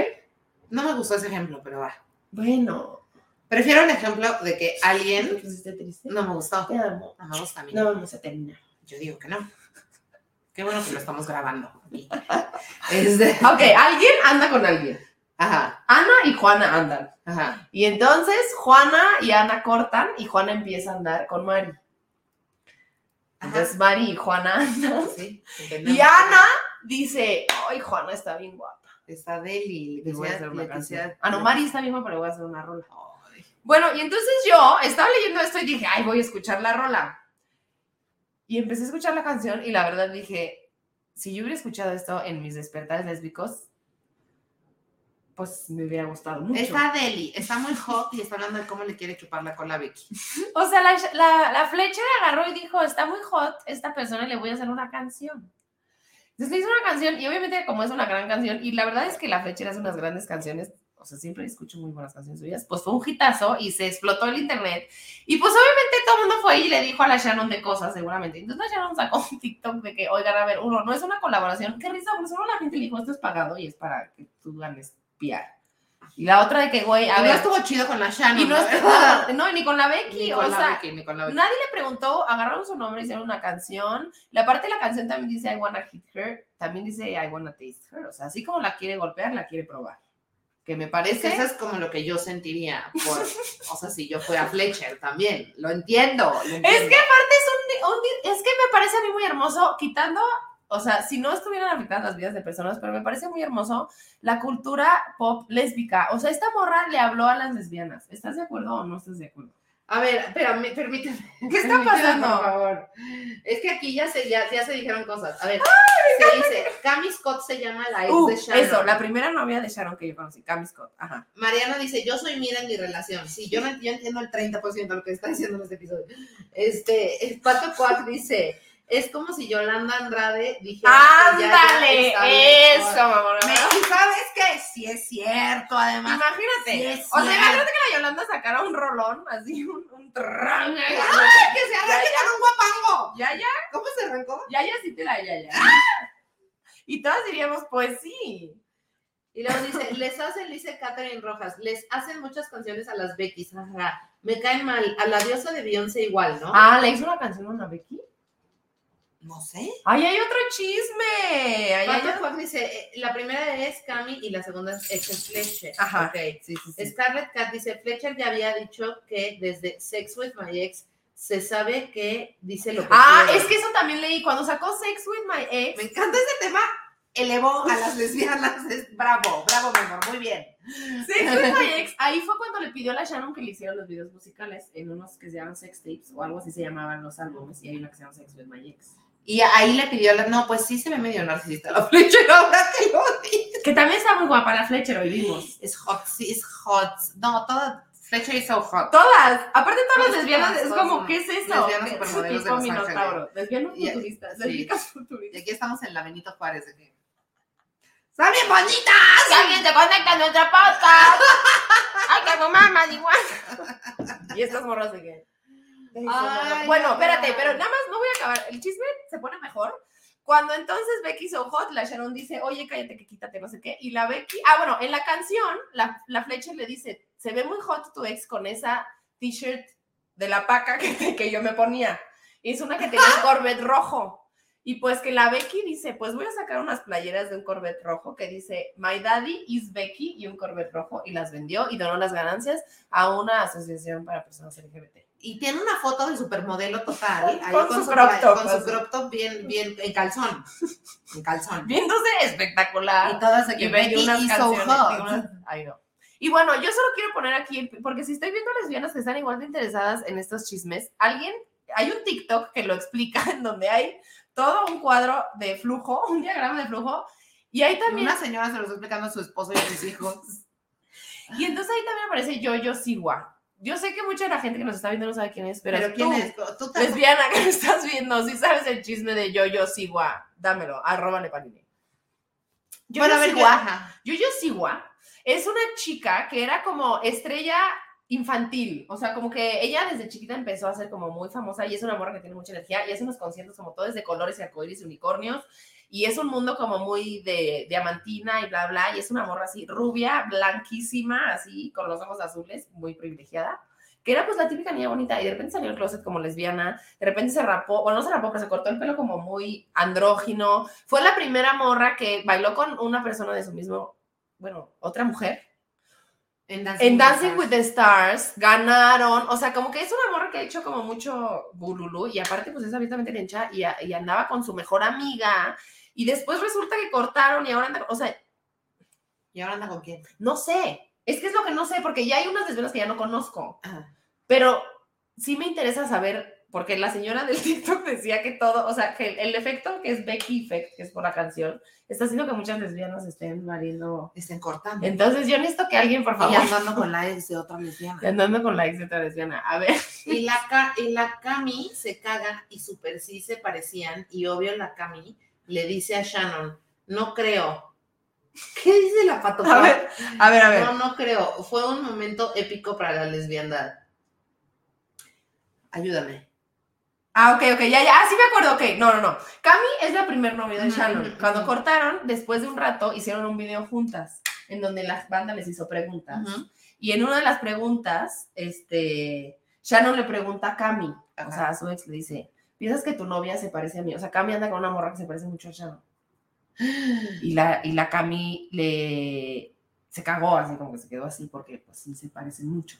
[SPEAKER 1] No me gustó ese ejemplo, pero va.
[SPEAKER 2] Bueno.
[SPEAKER 1] Prefiero un ejemplo de que
[SPEAKER 2] ¿Te
[SPEAKER 1] alguien
[SPEAKER 2] triste?
[SPEAKER 1] no me gustó.
[SPEAKER 2] Te amo.
[SPEAKER 1] No me gusta a mí.
[SPEAKER 2] No, no se termina.
[SPEAKER 1] Yo digo que no. Qué bueno que lo estamos grabando. aquí. Este,
[SPEAKER 2] Ok, alguien anda con alguien.
[SPEAKER 1] Ajá,
[SPEAKER 2] Ana y Juana andan.
[SPEAKER 1] ajá.
[SPEAKER 2] Y entonces Juana y Ana cortan y Juana empieza a andar con Mari. Entonces Mari y Juana andan.
[SPEAKER 1] Sí.
[SPEAKER 2] Y Ana dice, ay, Juana está bien guapa.
[SPEAKER 1] Está Deli.
[SPEAKER 2] Le voy a hacer una canción. Ah, no, Mari está bien guapa, pero voy a hacer una rola.
[SPEAKER 1] Ay,
[SPEAKER 2] Bueno, y entonces yo estaba leyendo esto y dije, ay, voy a escuchar la rola. Y empecé a escuchar la canción y la verdad dije, si yo hubiera escuchado esto en mis despertares lésbicos, pues me hubiera gustado mucho.
[SPEAKER 1] Está Deli, está muy hot y está hablando de cómo le quiere chupar la cola a Becky.
[SPEAKER 2] O sea, la, la, la Fletcher agarró y dijo, está muy hot esta persona y le voy a hacer una canción. Entonces le hizo una canción y obviamente como es una gran canción, y la verdad es que la Fletcher hace unas grandes canciones, o sea, siempre escucho muy buenas canciones suyas, pues fue un hitazo y se explotó el internet. Y pues obviamente todo el mundo fue y le dijo a la Shannon de cosas seguramente. Entonces la Shannon sacó un TikTok de que, oigan, a ver, uno, no es una colaboración, qué risa, porque solo la gente le dijo, esto es pagado y es para que tú ganes PR. Y la otra de que, güey, a
[SPEAKER 1] Y no
[SPEAKER 2] ver...
[SPEAKER 1] estuvo chido con la Shannon.
[SPEAKER 2] y no estuvo, no, ni con la Becky,
[SPEAKER 1] Ni
[SPEAKER 2] o
[SPEAKER 1] con la
[SPEAKER 2] sea,
[SPEAKER 1] Becky, ni con la Becky.
[SPEAKER 2] Nadie le preguntó, agarraron su nombre, hicieron una canción. La parte de la canción también dice I wanna hit her, también dice I wanna taste her. O sea, así como la quiere golpear, la quiere probar. Que me
[SPEAKER 1] Es
[SPEAKER 2] parece.
[SPEAKER 1] que eso es como lo que yo sentiría. Por, o sea, si yo fuera Fletcher también. Lo entiendo. lo
[SPEAKER 2] Es
[SPEAKER 1] entiendo.
[SPEAKER 2] que aparte es un, un- Es que me parece a mí muy hermoso, quitando. O sea, si no estuvieran afectadas las vidas de personas, pero me parece muy hermoso la cultura pop lésbica. O sea, esta morra le habló a las lesbianas. ¿Estás de acuerdo o no estás de acuerdo?
[SPEAKER 1] A ver, espérame, permíteme.
[SPEAKER 2] ¿Qué está pasando?
[SPEAKER 1] Por favor. Es que aquí ya se, ya, ya se dijeron cosas. A ver, se dice, Cami Scott se llama la ex
[SPEAKER 2] Uh,
[SPEAKER 1] de Shannon.
[SPEAKER 2] eso, la primera novia de Sharon que yo conocí, Cami Scott. Ajá.
[SPEAKER 1] Mariana dice, yo soy Mira en mi relación. Sí, yo, no, yo entiendo el 30% de lo que está diciendo en este episodio. Este, Pato Cuac dice, es como si Yolanda Andrade dijera
[SPEAKER 2] ¡Ándale!
[SPEAKER 1] está bien
[SPEAKER 2] Eso, mamá.
[SPEAKER 1] ¿y ¿Sabes qué? Sí es cierto, además.
[SPEAKER 2] Imagínate.
[SPEAKER 1] Sí es
[SPEAKER 2] o sea, imagínate que la Yolanda sacara un rolón, así, un, un.
[SPEAKER 1] ¡Ay, que se arranque con un guapango!
[SPEAKER 2] Ya, ya,
[SPEAKER 1] ¿Cómo se arrancó?
[SPEAKER 2] ya, ya, sí te la ya, ya. Y todas diríamos, pues sí.
[SPEAKER 1] Y luego dice, les hacen, dice Catherine Rojas, les hacen muchas canciones a las Beckys, ajá. Me caen mal, a la diosa de Beyoncé igual, ¿no?
[SPEAKER 2] Ah, ¿le hizo una canción a una Becky?
[SPEAKER 1] No sé.
[SPEAKER 2] ¡Ay, hay otro chisme! Ay, hay
[SPEAKER 1] dice, eh, la primera es Cami y la segunda es Fletcher.
[SPEAKER 2] Ajá.
[SPEAKER 1] Ok.
[SPEAKER 2] Sí, sí, sí.
[SPEAKER 1] Scarlett Cat dice, Fletcher ya había dicho que desde Sex with My Ex se sabe que dice lo que
[SPEAKER 2] Ah,
[SPEAKER 1] quiere.
[SPEAKER 2] es que eso también leí. Cuando sacó Sex with My Ex,
[SPEAKER 1] Me encanta ese tema. Elevó a las lesbianas. Es- bravo, bravo, mi amor. Muy bien.
[SPEAKER 2] Sex with My Ex, ahí fue cuando le pidió a la Shannon que le hiciera los videos musicales en unos que se llaman sex tapes o algo así se llamaban los álbumes y hay una que se llama Sex with My Ex.
[SPEAKER 1] Y ahí le pidió, la, no, pues sí se ve medio narcisista la Fletcher, ahora que lo dices.
[SPEAKER 2] Que también está muy guapa la Fletcher, hoy vimos.
[SPEAKER 1] Es hot, sí, es hot. No, toda Fletcher is so hot.
[SPEAKER 2] Todas, aparte todas las lesbianas, es como, ¿qué es eso?
[SPEAKER 1] lesbianas
[SPEAKER 2] ¿Qué-
[SPEAKER 1] supermodelos de Los Ángeles.
[SPEAKER 2] Minotauro. Lesbianas
[SPEAKER 1] Y-
[SPEAKER 2] futuristas,
[SPEAKER 1] sí.
[SPEAKER 2] lésbicas
[SPEAKER 1] Y
[SPEAKER 2] futuristas.
[SPEAKER 1] aquí estamos en la Benito Juárez. De que... ¡Están bien bonitas!
[SPEAKER 2] ¡Que alguien se conecta a nuestra podcast! ¡Ay, que fumar marihuana! y estas morras de que...
[SPEAKER 1] Ay,
[SPEAKER 2] bueno,
[SPEAKER 1] no.
[SPEAKER 2] espérate, pero nada más no voy a acabar. El chisme se pone mejor. Cuando entonces Becky So Hot, la Sharon dice, oye, cállate que quítate, no sé qué. Y la Becky, ah, bueno, en la canción, la, la Fletcher le dice, se ve muy hot tu ex con esa t-shirt de la paca que, que yo me ponía. Y es una que tenía un Corvette rojo. Y pues que la Becky dice, pues voy a sacar unas playeras de un Corvette rojo que dice, My Daddy is Becky y un Corvette rojo. Y las vendió y donó las ganancias a una asociación para personas LGBT.
[SPEAKER 1] Y tiene una foto de supermodelo total. ahí
[SPEAKER 2] Con su crop top,
[SPEAKER 1] Con su crop top bien, bien, en calzón. En calzón.
[SPEAKER 2] Viéndose espectacular.
[SPEAKER 1] Y todas aquí,
[SPEAKER 2] y Becky unas
[SPEAKER 1] y so hot.
[SPEAKER 2] y Ay, no. Y bueno, yo solo quiero poner aquí, porque si estoy viendo lesbianas que están igual de interesadas en estos chismes, alguien, hay un TikTok que lo explica en donde hay todo un cuadro de flujo, un diagrama de flujo, y ahí también,
[SPEAKER 1] Una señora se lo está explicando a su esposo y a sus hijos.
[SPEAKER 2] y entonces ahí también aparece Yo-Yo Siwa. Yo sé que mucha de la gente que nos está viendo no sabe quién es, pero,
[SPEAKER 1] Pero, ¿quién
[SPEAKER 2] tú,
[SPEAKER 1] es? Tú te-
[SPEAKER 2] lesbiana que me estás viendo, si sabes el chisme de Yo-Yo Siwa, dámelo, arroba Nepalini. Yo
[SPEAKER 1] bueno, a ver,
[SPEAKER 2] Siwa-
[SPEAKER 1] ajá.
[SPEAKER 2] Yuyo Siwa es una chica que era como estrella infantil, o sea, como que ella desde chiquita empezó a ser como muy famosa y es una morra que tiene mucha energía y hace unos conciertos como todos de colores y arcoíris y unicornios y es un mundo como muy de diamantina y bla, bla, y es una morra así rubia, blanquísima, así con los ojos azules, muy privilegiada, que era pues la típica niña bonita y de repente salió del closet como lesbiana, de repente se rapó, bueno, no se rapó, pero se cortó el pelo como muy andrógino, fue la primera morra que bailó con una persona de su mismo, bueno, otra mujer,
[SPEAKER 1] En Dancing,
[SPEAKER 2] en
[SPEAKER 1] with the
[SPEAKER 2] Dancing
[SPEAKER 1] Stars.
[SPEAKER 2] with the Stars, ganaron, o sea, como que es una morra que ha hecho como mucho bululú y aparte pues es abiertamente lencha y, y andaba con su mejor amiga y después resulta que cortaron y ahora anda, o sea,
[SPEAKER 1] ¿Y ahora anda con quién?
[SPEAKER 2] no sé, es que es lo que no sé porque ya hay unas lesbianas que ya no conozco,
[SPEAKER 1] Ajá.
[SPEAKER 2] pero sí me interesa saber, porque la señora del TikTok decía que todo, o sea, que el efecto que es Becky Effect, que es por la canción, está haciendo que muchas lesbianas estén variando.
[SPEAKER 1] Estén cortando.
[SPEAKER 2] Entonces yo necesito que alguien, por
[SPEAKER 1] y
[SPEAKER 2] favor,
[SPEAKER 1] andando con la ex de otra lesbiana.
[SPEAKER 2] andando con la ex de otra lesbiana, a ver.
[SPEAKER 1] Y la, y la Cami se caga y super sí se parecían. Y obvio la Cami le dice a Shannon, no creo. ¿Qué dice la pato?
[SPEAKER 2] A ver, a ver, a ver.
[SPEAKER 1] No, no creo. Fue un momento épico para la lesbiandad. Ayúdame.
[SPEAKER 2] Ah, ok, ok, ya, ya. Ah, sí me acuerdo, ok. No, no, no. Cami es la primer novia de Shannon. Cuando cortaron, después de un rato, hicieron un video juntas, en donde la banda les hizo preguntas. Y en una de las preguntas, este, Shannon le pregunta a Cami, o sea, a su ex le dice, ¿piensas que tu novia se parece a mí? O sea, Cami anda con una morra que se parece mucho a Shannon. Y la, y la Cami le, se cagó, así como que se quedó así, porque pues sí se parecen mucho.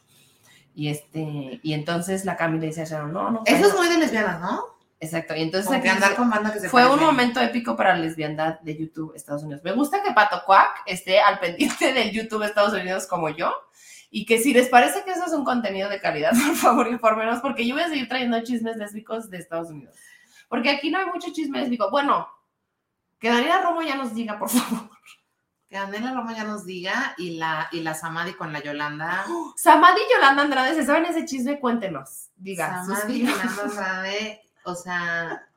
[SPEAKER 2] Y este, y entonces la Cami le dice a Shannon, no, no.
[SPEAKER 1] Eso
[SPEAKER 2] creo".
[SPEAKER 1] es muy de lesbianas, ¿no?
[SPEAKER 2] Exacto, y entonces aquí
[SPEAKER 1] andar
[SPEAKER 2] dice-
[SPEAKER 1] con banda que se
[SPEAKER 2] fue un momento épico para la lesbiandad de YouTube Estados Unidos. Me gusta que Pato Cuac esté al pendiente del YouTube Estados Unidos como yo y que si les parece que eso es un contenido de calidad, por favor infórmenos porque yo voy a seguir trayendo chismes lésbicos de Estados Unidos. Porque aquí no hay mucho chisme lésbico. Bueno, que Daniela Romo ya nos diga, por favor.
[SPEAKER 1] Que Andela Roma ya nos diga y la, y la Samadi con la Yolanda.
[SPEAKER 2] Samadi y Yolanda Andrade, ¿se saben ese chisme? Cuéntenos. Diga,
[SPEAKER 1] Samadi y. Yolanda Andrade, o sea,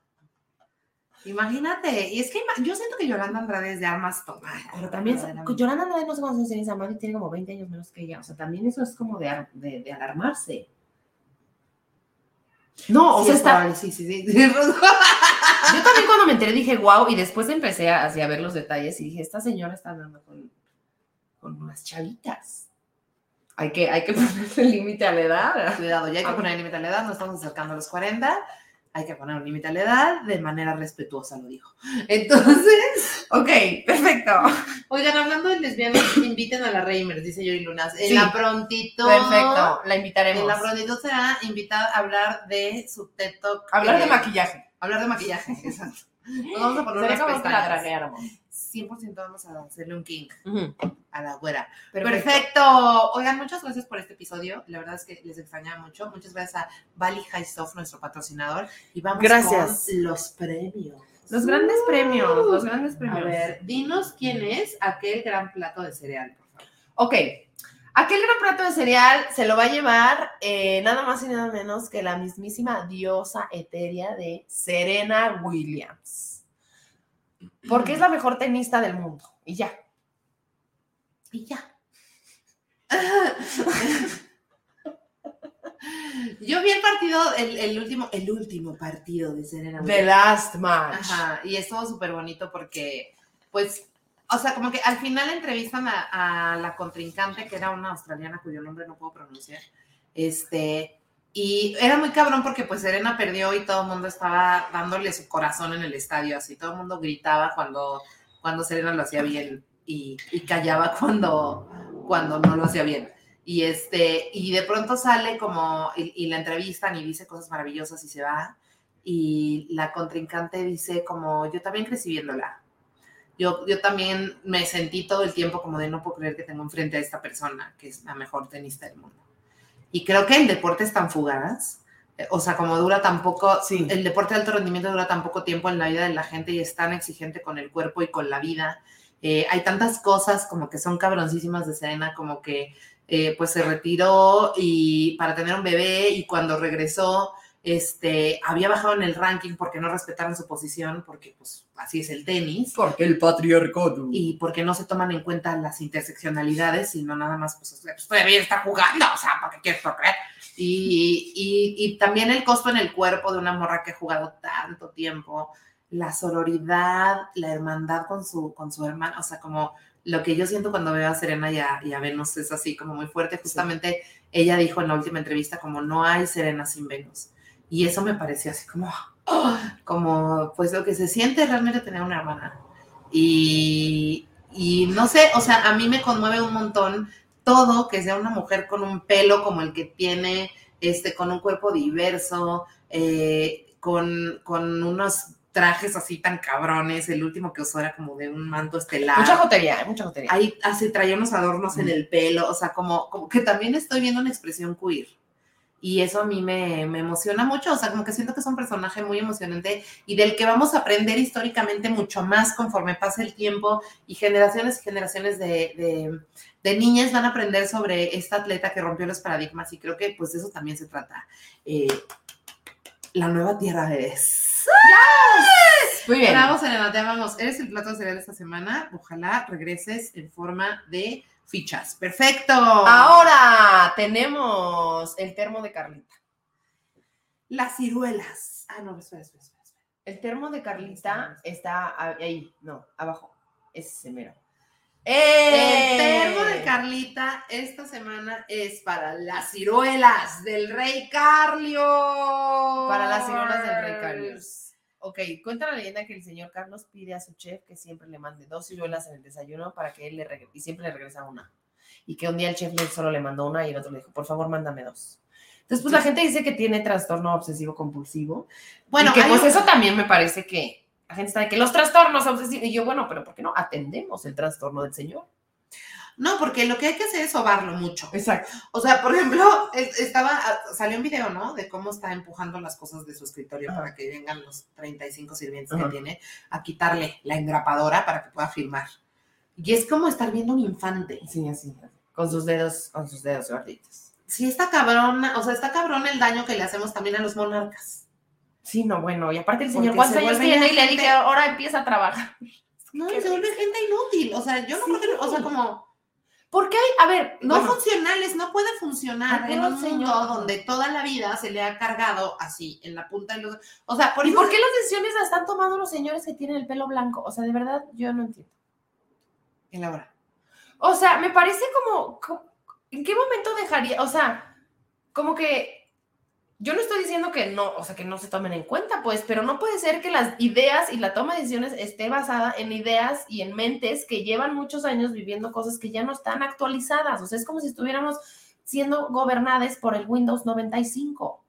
[SPEAKER 1] imagínate, y es que yo siento que Yolanda Andrade es de armas tomar.
[SPEAKER 2] Pero también, Yolanda Andrade no sé cuántos años tiene, Samadi tiene como 20 años menos que ella. O sea, también eso es como de, de, de alarmarse. No, o sea, está,
[SPEAKER 1] Sí, sí, sí.
[SPEAKER 2] Yo también cuando me enteré dije, wow, y después empecé a, así a ver los detalles y dije, esta señora está hablando con, con unas chavitas. Hay que, hay que ponerle límite a la edad.
[SPEAKER 1] Cuidado, ya hay que poner límite a la edad, nos estamos acercando a los 40, hay que poner un límite a la edad de manera respetuosa, lo dijo. Entonces,
[SPEAKER 2] Ok, perfecto.
[SPEAKER 1] oigan, hablando de lesbianas, inviten a la Reimers, dice Yuri Lunas. En
[SPEAKER 2] Sí.
[SPEAKER 1] la prontito.
[SPEAKER 2] Perfecto, la invitaremos.
[SPEAKER 1] En la prontito será invitada a hablar de su TED Talk.
[SPEAKER 2] Hablar de
[SPEAKER 1] eh,
[SPEAKER 2] maquillaje.
[SPEAKER 1] Hablar de maquillaje, exacto. Nos vamos a poner
[SPEAKER 2] Sería
[SPEAKER 1] unas
[SPEAKER 2] como que la. Dragueáramos.
[SPEAKER 1] 100% vamos a hacerle un king a la güera.
[SPEAKER 2] Perfecto.
[SPEAKER 1] Perfecto. Oigan, muchas gracias por este episodio. La verdad es que les extrañaba mucho. Muchas gracias a Bali High Stuff, nuestro patrocinador. Y vamos
[SPEAKER 2] Gracias.
[SPEAKER 1] con los premios.
[SPEAKER 2] Los grandes premios, los grandes premios.
[SPEAKER 1] A ver, dinos quién es aquel gran plato de cereal, por favor.
[SPEAKER 2] Ok, aquel gran plato de cereal se lo va a llevar eh, nada más y nada menos que la mismísima diosa etérea de Serena Williams. Porque es la mejor tenista del mundo. Y ya. Y ya.
[SPEAKER 1] Yo vi el partido, el, el último, el último partido de Serena
[SPEAKER 2] The
[SPEAKER 1] Williams.
[SPEAKER 2] last match.
[SPEAKER 1] Ajá, y estuvo súper bonito porque, pues, o sea, como que al final entrevistan a, a la contrincante, que era una australiana cuyo nombre no puedo pronunciar, este, y era muy cabrón porque pues Serena perdió y todo el mundo estaba dándole su corazón en el estadio, así, todo el mundo gritaba cuando, cuando Serena lo hacía bien y, callaba cuando, cuando no lo hacía bien. Y este, y de pronto sale como, y, y la entrevistan y dice cosas maravillosas y se va y la contrincante dice como yo también crecí viéndola. Yo, yo también me sentí todo el tiempo como de no puedo creer que tengo enfrente a esta persona, que es la mejor tenista del mundo. Y creo que el deporte es tan fugaz, eh, o sea, como dura tan poco,
[SPEAKER 2] Sí.
[SPEAKER 1] el deporte de alto rendimiento dura tan poco tiempo en la vida de la gente y es tan exigente con el cuerpo y con la vida. Eh, hay tantas cosas como que son cabroncísimas de Serena, como que eh, pues se retiró y para tener un bebé y cuando regresó este, había bajado en el ranking porque no respetaron su posición, porque pues así es el tenis,
[SPEAKER 2] Porque el patriarcado.
[SPEAKER 1] y porque no se toman en cuenta las interseccionalidades, sino nada más, pues, pues todavía está jugando, o sea, ¿para qué quieres procrear? Y, y, y también el costo en el cuerpo de una morra que ha jugado tanto tiempo, la sororidad, la hermandad con su, con su hermana, o sea, como lo que yo siento cuando veo a Serena y a, y a Venus es así como muy fuerte. Justamente ella dijo en la última entrevista como no hay Serena sin Venus. Y eso me pareció así como, ¡ah! como pues lo que se siente realmente tener una hermana. Y, y no sé, o sea, a mí me conmueve un montón todo que sea una mujer con un pelo como el que tiene, este, con un cuerpo diverso, eh, con, con unos trajes así tan cabrones. El último que usó era como de un manto estelar.
[SPEAKER 2] Mucha jotería, hay mucha jotería.
[SPEAKER 1] Ahí así traía unos adornos en el pelo, o sea, como, como que también estoy viendo una expresión queer. Y eso a mí me, me emociona mucho, o sea, como que siento que es un personaje muy emocionante y del que vamos a aprender históricamente mucho más conforme pase el tiempo y generaciones y generaciones de, de, de niñas van a aprender sobre esta atleta que rompió los paradigmas y creo que pues de eso también se trata. Eh, la nueva tierra es.
[SPEAKER 2] Muy bien.
[SPEAKER 1] Bravo, Selena, te amamos. Eres el plato cereal de esta semana. Ojalá regreses en forma de fichas. Perfecto.
[SPEAKER 2] Ahora tenemos el termo de Carlita.
[SPEAKER 1] Las ciruelas. Ah, no, espera, espera, espera. espera.
[SPEAKER 2] El termo de Carlita está ahí, no, abajo. Ese mero.
[SPEAKER 1] El
[SPEAKER 2] ¡Eh!
[SPEAKER 1] termo de Carlita esta semana es para las ciruelas del rey Carlos.
[SPEAKER 2] Para las ciruelas del rey Carlos. Ok, cuenta la leyenda que el señor Carlos pide a su chef que siempre le mande dos ciruelas en el desayuno para que él le y siempre le regresa una. Y que un día el chef solo le mandó una y el otro le dijo, por favor, mándame dos. Entonces, pues la gente dice que tiene trastorno obsesivo compulsivo.
[SPEAKER 1] Bueno,
[SPEAKER 2] y que pues
[SPEAKER 1] un-
[SPEAKER 2] eso también me parece que la gente está de que los trastornos obsesivos. Y yo, bueno, pero ¿por qué no atendemos el trastorno del señor?
[SPEAKER 1] No, porque lo que hay que hacer es sobarlo mucho.
[SPEAKER 2] Exacto.
[SPEAKER 1] O sea, por ejemplo, es- estaba, salió un video, ¿no? De cómo está empujando las cosas de su escritorio para que vengan los 35 sirvientes que tiene a quitarle la engrapadora para que pueda filmar. Y es como estar viendo un infante.
[SPEAKER 2] Sí, así. Con sus dedos, con sus dedos gorditos.
[SPEAKER 1] Sí, está cabrón, o sea, está cabrón el daño que le hacemos también a los monarcas.
[SPEAKER 2] Sí, no, bueno, y aparte el señor, ¿cuántos
[SPEAKER 1] se
[SPEAKER 2] años tiene? Y le dije, ahora empieza a trabajar.
[SPEAKER 1] No,
[SPEAKER 2] Qué
[SPEAKER 1] se vuelve gente inútil. O sea, yo no
[SPEAKER 2] Sí.
[SPEAKER 1] creo que, o sea, como
[SPEAKER 2] Porque hay, a ver,
[SPEAKER 1] no
[SPEAKER 2] bueno,
[SPEAKER 1] funcionales, no puede funcionar en un mundo
[SPEAKER 2] señor.
[SPEAKER 1] donde toda la vida se le ha cargado así, en la punta de los. O sea, por
[SPEAKER 2] ¿y por qué las decisiones las están tomando los señores que tienen el pelo blanco? O sea, de verdad, yo no entiendo.
[SPEAKER 1] Elabora.
[SPEAKER 2] O sea, me parece como, co- ¿en qué momento dejaría? O sea, como que yo no estoy diciendo que no, o sea, que no se tomen en cuenta, pues, pero no puede ser que las ideas y la toma de decisiones esté basada en ideas y en mentes que llevan muchos años viviendo cosas que ya no están actualizadas. O sea, es como si estuviéramos siendo gobernadas por el Windows 95.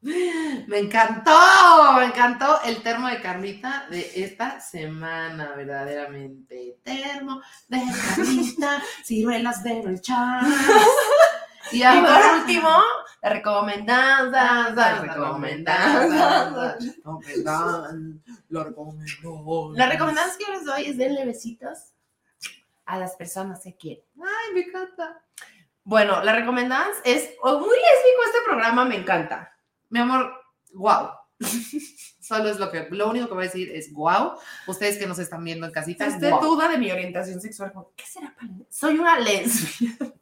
[SPEAKER 1] Me encantó, me encantó el termo de Carlita de esta semana, verdaderamente. Termo de Carlita, ciruelas de rechaz. Y
[SPEAKER 2] Y por último, la recomendanza, la recomendanza.
[SPEAKER 1] La recomendanza.
[SPEAKER 2] La recomendación que yo les doy es denle besitos a las personas que quieren.
[SPEAKER 1] Ay, me encanta.
[SPEAKER 2] Bueno, la recomendancia es oh, muy lésbico este programa, me encanta.
[SPEAKER 1] Mi amor, wow. Solo es lo que, lo único que voy a decir es wow. Ustedes que nos están viendo en casita,
[SPEAKER 2] Si usted
[SPEAKER 1] guau.
[SPEAKER 2] duda de mi orientación sexual, ¿qué será para mí? Soy una lesbiana.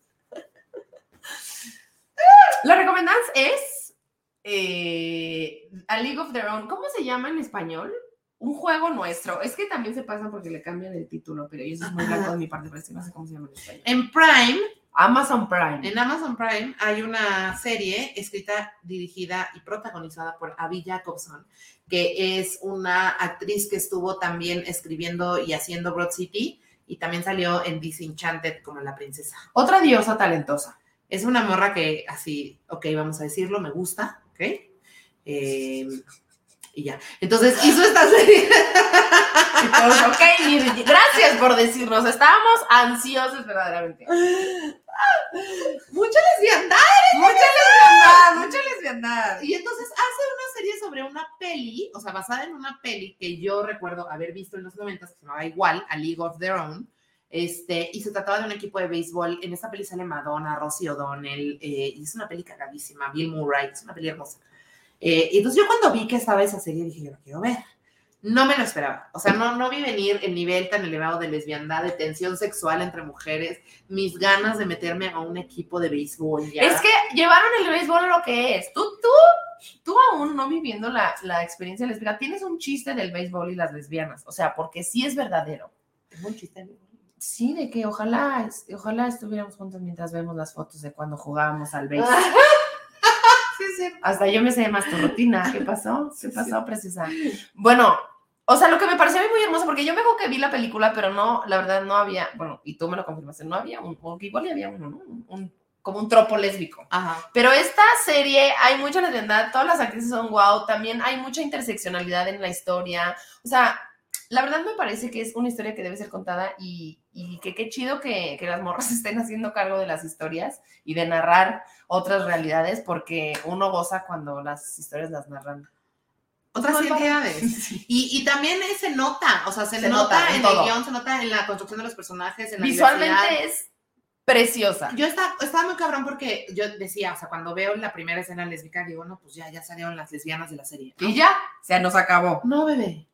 [SPEAKER 2] La recomendancia es eh, A League of Their Own. ¿Cómo se llama en español? Un juego nuestro. Es que también se pasa porque le cambian el título, pero eso es muy blanco de mi parte, pero es que no sé cómo se llama en español.
[SPEAKER 1] En Prime,
[SPEAKER 2] Amazon Prime.
[SPEAKER 1] en Amazon Prime, hay una serie escrita, dirigida y protagonizada por Abby Jacobson, que es una actriz que estuvo también escribiendo y haciendo Broad City y también salió en Disenchanted como la princesa.
[SPEAKER 2] Otra diosa talentosa.
[SPEAKER 1] Es una morra que así, ok, vamos a decirlo, me gusta, ¿ok? Eh, y ya. Entonces hizo esta serie.
[SPEAKER 2] Y todos, ok, gracias por decirnos. Estábamos ansiosos verdaderamente.
[SPEAKER 1] Mucha lesbiandad.
[SPEAKER 2] Mucha lesbiandad, mucha lesbiandad.
[SPEAKER 1] Y entonces hace una serie sobre una peli, o sea, basada en una peli que yo recuerdo haber visto en los 90 que se llamaba igual, A League of Their Own, Este, y se trataba de un equipo de béisbol. En esta peli sale Madonna, Rosie O'Donnell, eh, y es una peli cagadísima, Bill Murray, es una peli hermosa. Eh, y entonces yo cuando vi que estaba esa serie dije, yo la quiero ver. No me lo esperaba. O sea, no, no vi venir el nivel tan elevado de lesbiandad, de tensión sexual entre mujeres, mis ganas de meterme a un equipo de béisbol. Ya.
[SPEAKER 2] Es que llevaron el béisbol a lo que es. Tú, tú, tú aún no viviendo la, la experiencia lésbica, tienes un chiste del béisbol y las lesbianas. O sea, porque sí es verdadero.
[SPEAKER 1] Tengo un chiste.
[SPEAKER 2] Sí, de que ojalá, ojalá estuviéramos juntos mientras vemos las fotos de cuando jugábamos al béisbol.
[SPEAKER 1] Sí, sí.
[SPEAKER 2] Hasta yo me sé más tu rutina. ¿Qué pasó? ¿Qué
[SPEAKER 1] Sí,
[SPEAKER 2] pasó, preciosa? Bueno, o sea, lo que me pareció a mí muy hermoso, porque yo me acuerdo que vi la película, pero no, la verdad, no había, bueno, y tú me lo confirmaste, no había un, igual había uno, ¿no? Un- un- como un tropo lésbico.
[SPEAKER 1] Ajá.
[SPEAKER 2] Pero esta serie hay mucha lesbiandad, todas las actrices son guau, también hay mucha interseccionalidad en la historia. O sea, la verdad me parece que es una historia que debe ser contada y, y que qué chido que, que las morras estén haciendo cargo de las historias y de narrar otras realidades, porque uno goza cuando las historias las narran.
[SPEAKER 1] Otras identidades.
[SPEAKER 2] Sí.
[SPEAKER 1] Y, y también se nota, o sea, se,
[SPEAKER 2] Se
[SPEAKER 1] nota,
[SPEAKER 2] nota en
[SPEAKER 1] en el guion, se nota en la construcción de los personajes, en la
[SPEAKER 2] Visualmente es preciosa.
[SPEAKER 1] Yo estaba, estaba muy cabrón porque yo decía, o sea, cuando veo la primera escena lésbica, digo, no, pues ya, ya salieron las lesbianas de la serie. ¿no?
[SPEAKER 2] Y ya, se nos acabó.
[SPEAKER 1] No, bebé.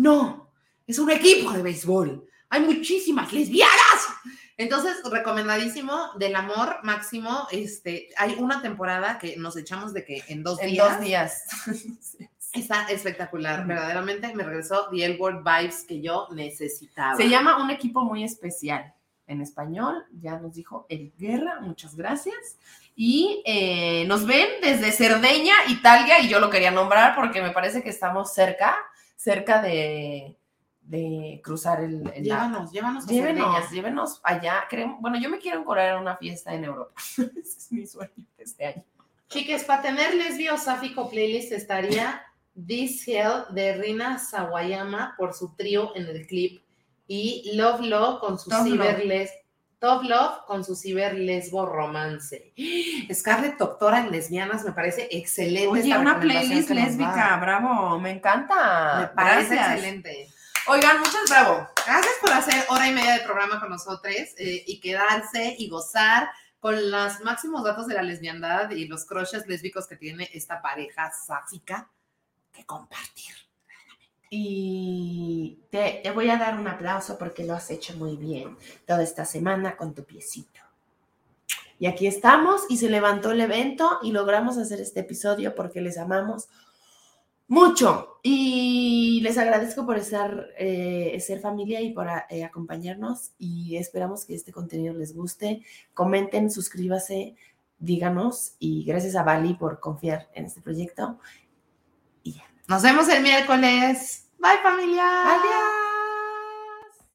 [SPEAKER 1] No. Es un equipo de béisbol. Hay muchísimas lesbianas. Entonces, recomendadísimo del amor máximo. Este, hay una temporada que nos echamos de que en dos
[SPEAKER 2] En
[SPEAKER 1] días.
[SPEAKER 2] dos días.
[SPEAKER 1] Está espectacular.
[SPEAKER 2] Ujú.
[SPEAKER 1] Verdaderamente me regresó The L Word Vibes que yo necesitaba.
[SPEAKER 2] Se llama Un equipo muy especial. En español, ya nos dijo El Guerra, muchas gracias. Y eh, nos ven desde Cerdeña, Italia, y yo lo quería nombrar porque me parece que estamos cerca, cerca de, de cruzar el, el.
[SPEAKER 1] Llévanos, llévanos a
[SPEAKER 2] Llévenos, llévenos allá. Queremos- bueno, yo me quiero encorar en una fiesta en Europa. Ese es mi sueño de este año.
[SPEAKER 1] Chiques, para tener lesbio sáfico playlist estaría This Hell de Rina Sawayama por su trío en el clip y Love Love con su
[SPEAKER 2] Tough
[SPEAKER 1] ciber les Tough Love con su ciber lesbo romance. Scarlett Doctora en lesbianas me parece excelente.
[SPEAKER 2] Oye, una playlist lésbica, bravo, me encanta.
[SPEAKER 1] Me parece
[SPEAKER 2] Gracias.
[SPEAKER 1] excelente.
[SPEAKER 2] Oigan, muchas bravo.
[SPEAKER 1] Gracias por hacer hora y media de programa con nosotros eh, y quedarse y gozar con los máximos datos de la lesbiandad y los crushes lésbicos que tiene esta pareja sáfica que compartir.
[SPEAKER 2] Y te, te voy a dar un aplauso porque lo has hecho muy bien toda esta semana con tu piecito. Y aquí estamos y se levantó el evento y logramos hacer este episodio porque les amamos mucho y les agradezco por estar, eh, ser familia y por eh, acompañarnos y esperamos que este contenido les guste. Comenten, suscríbase, díganos y gracias a Bali por confiar en este proyecto.
[SPEAKER 1] Nos vemos el miércoles. Bye familia.
[SPEAKER 2] Adiós.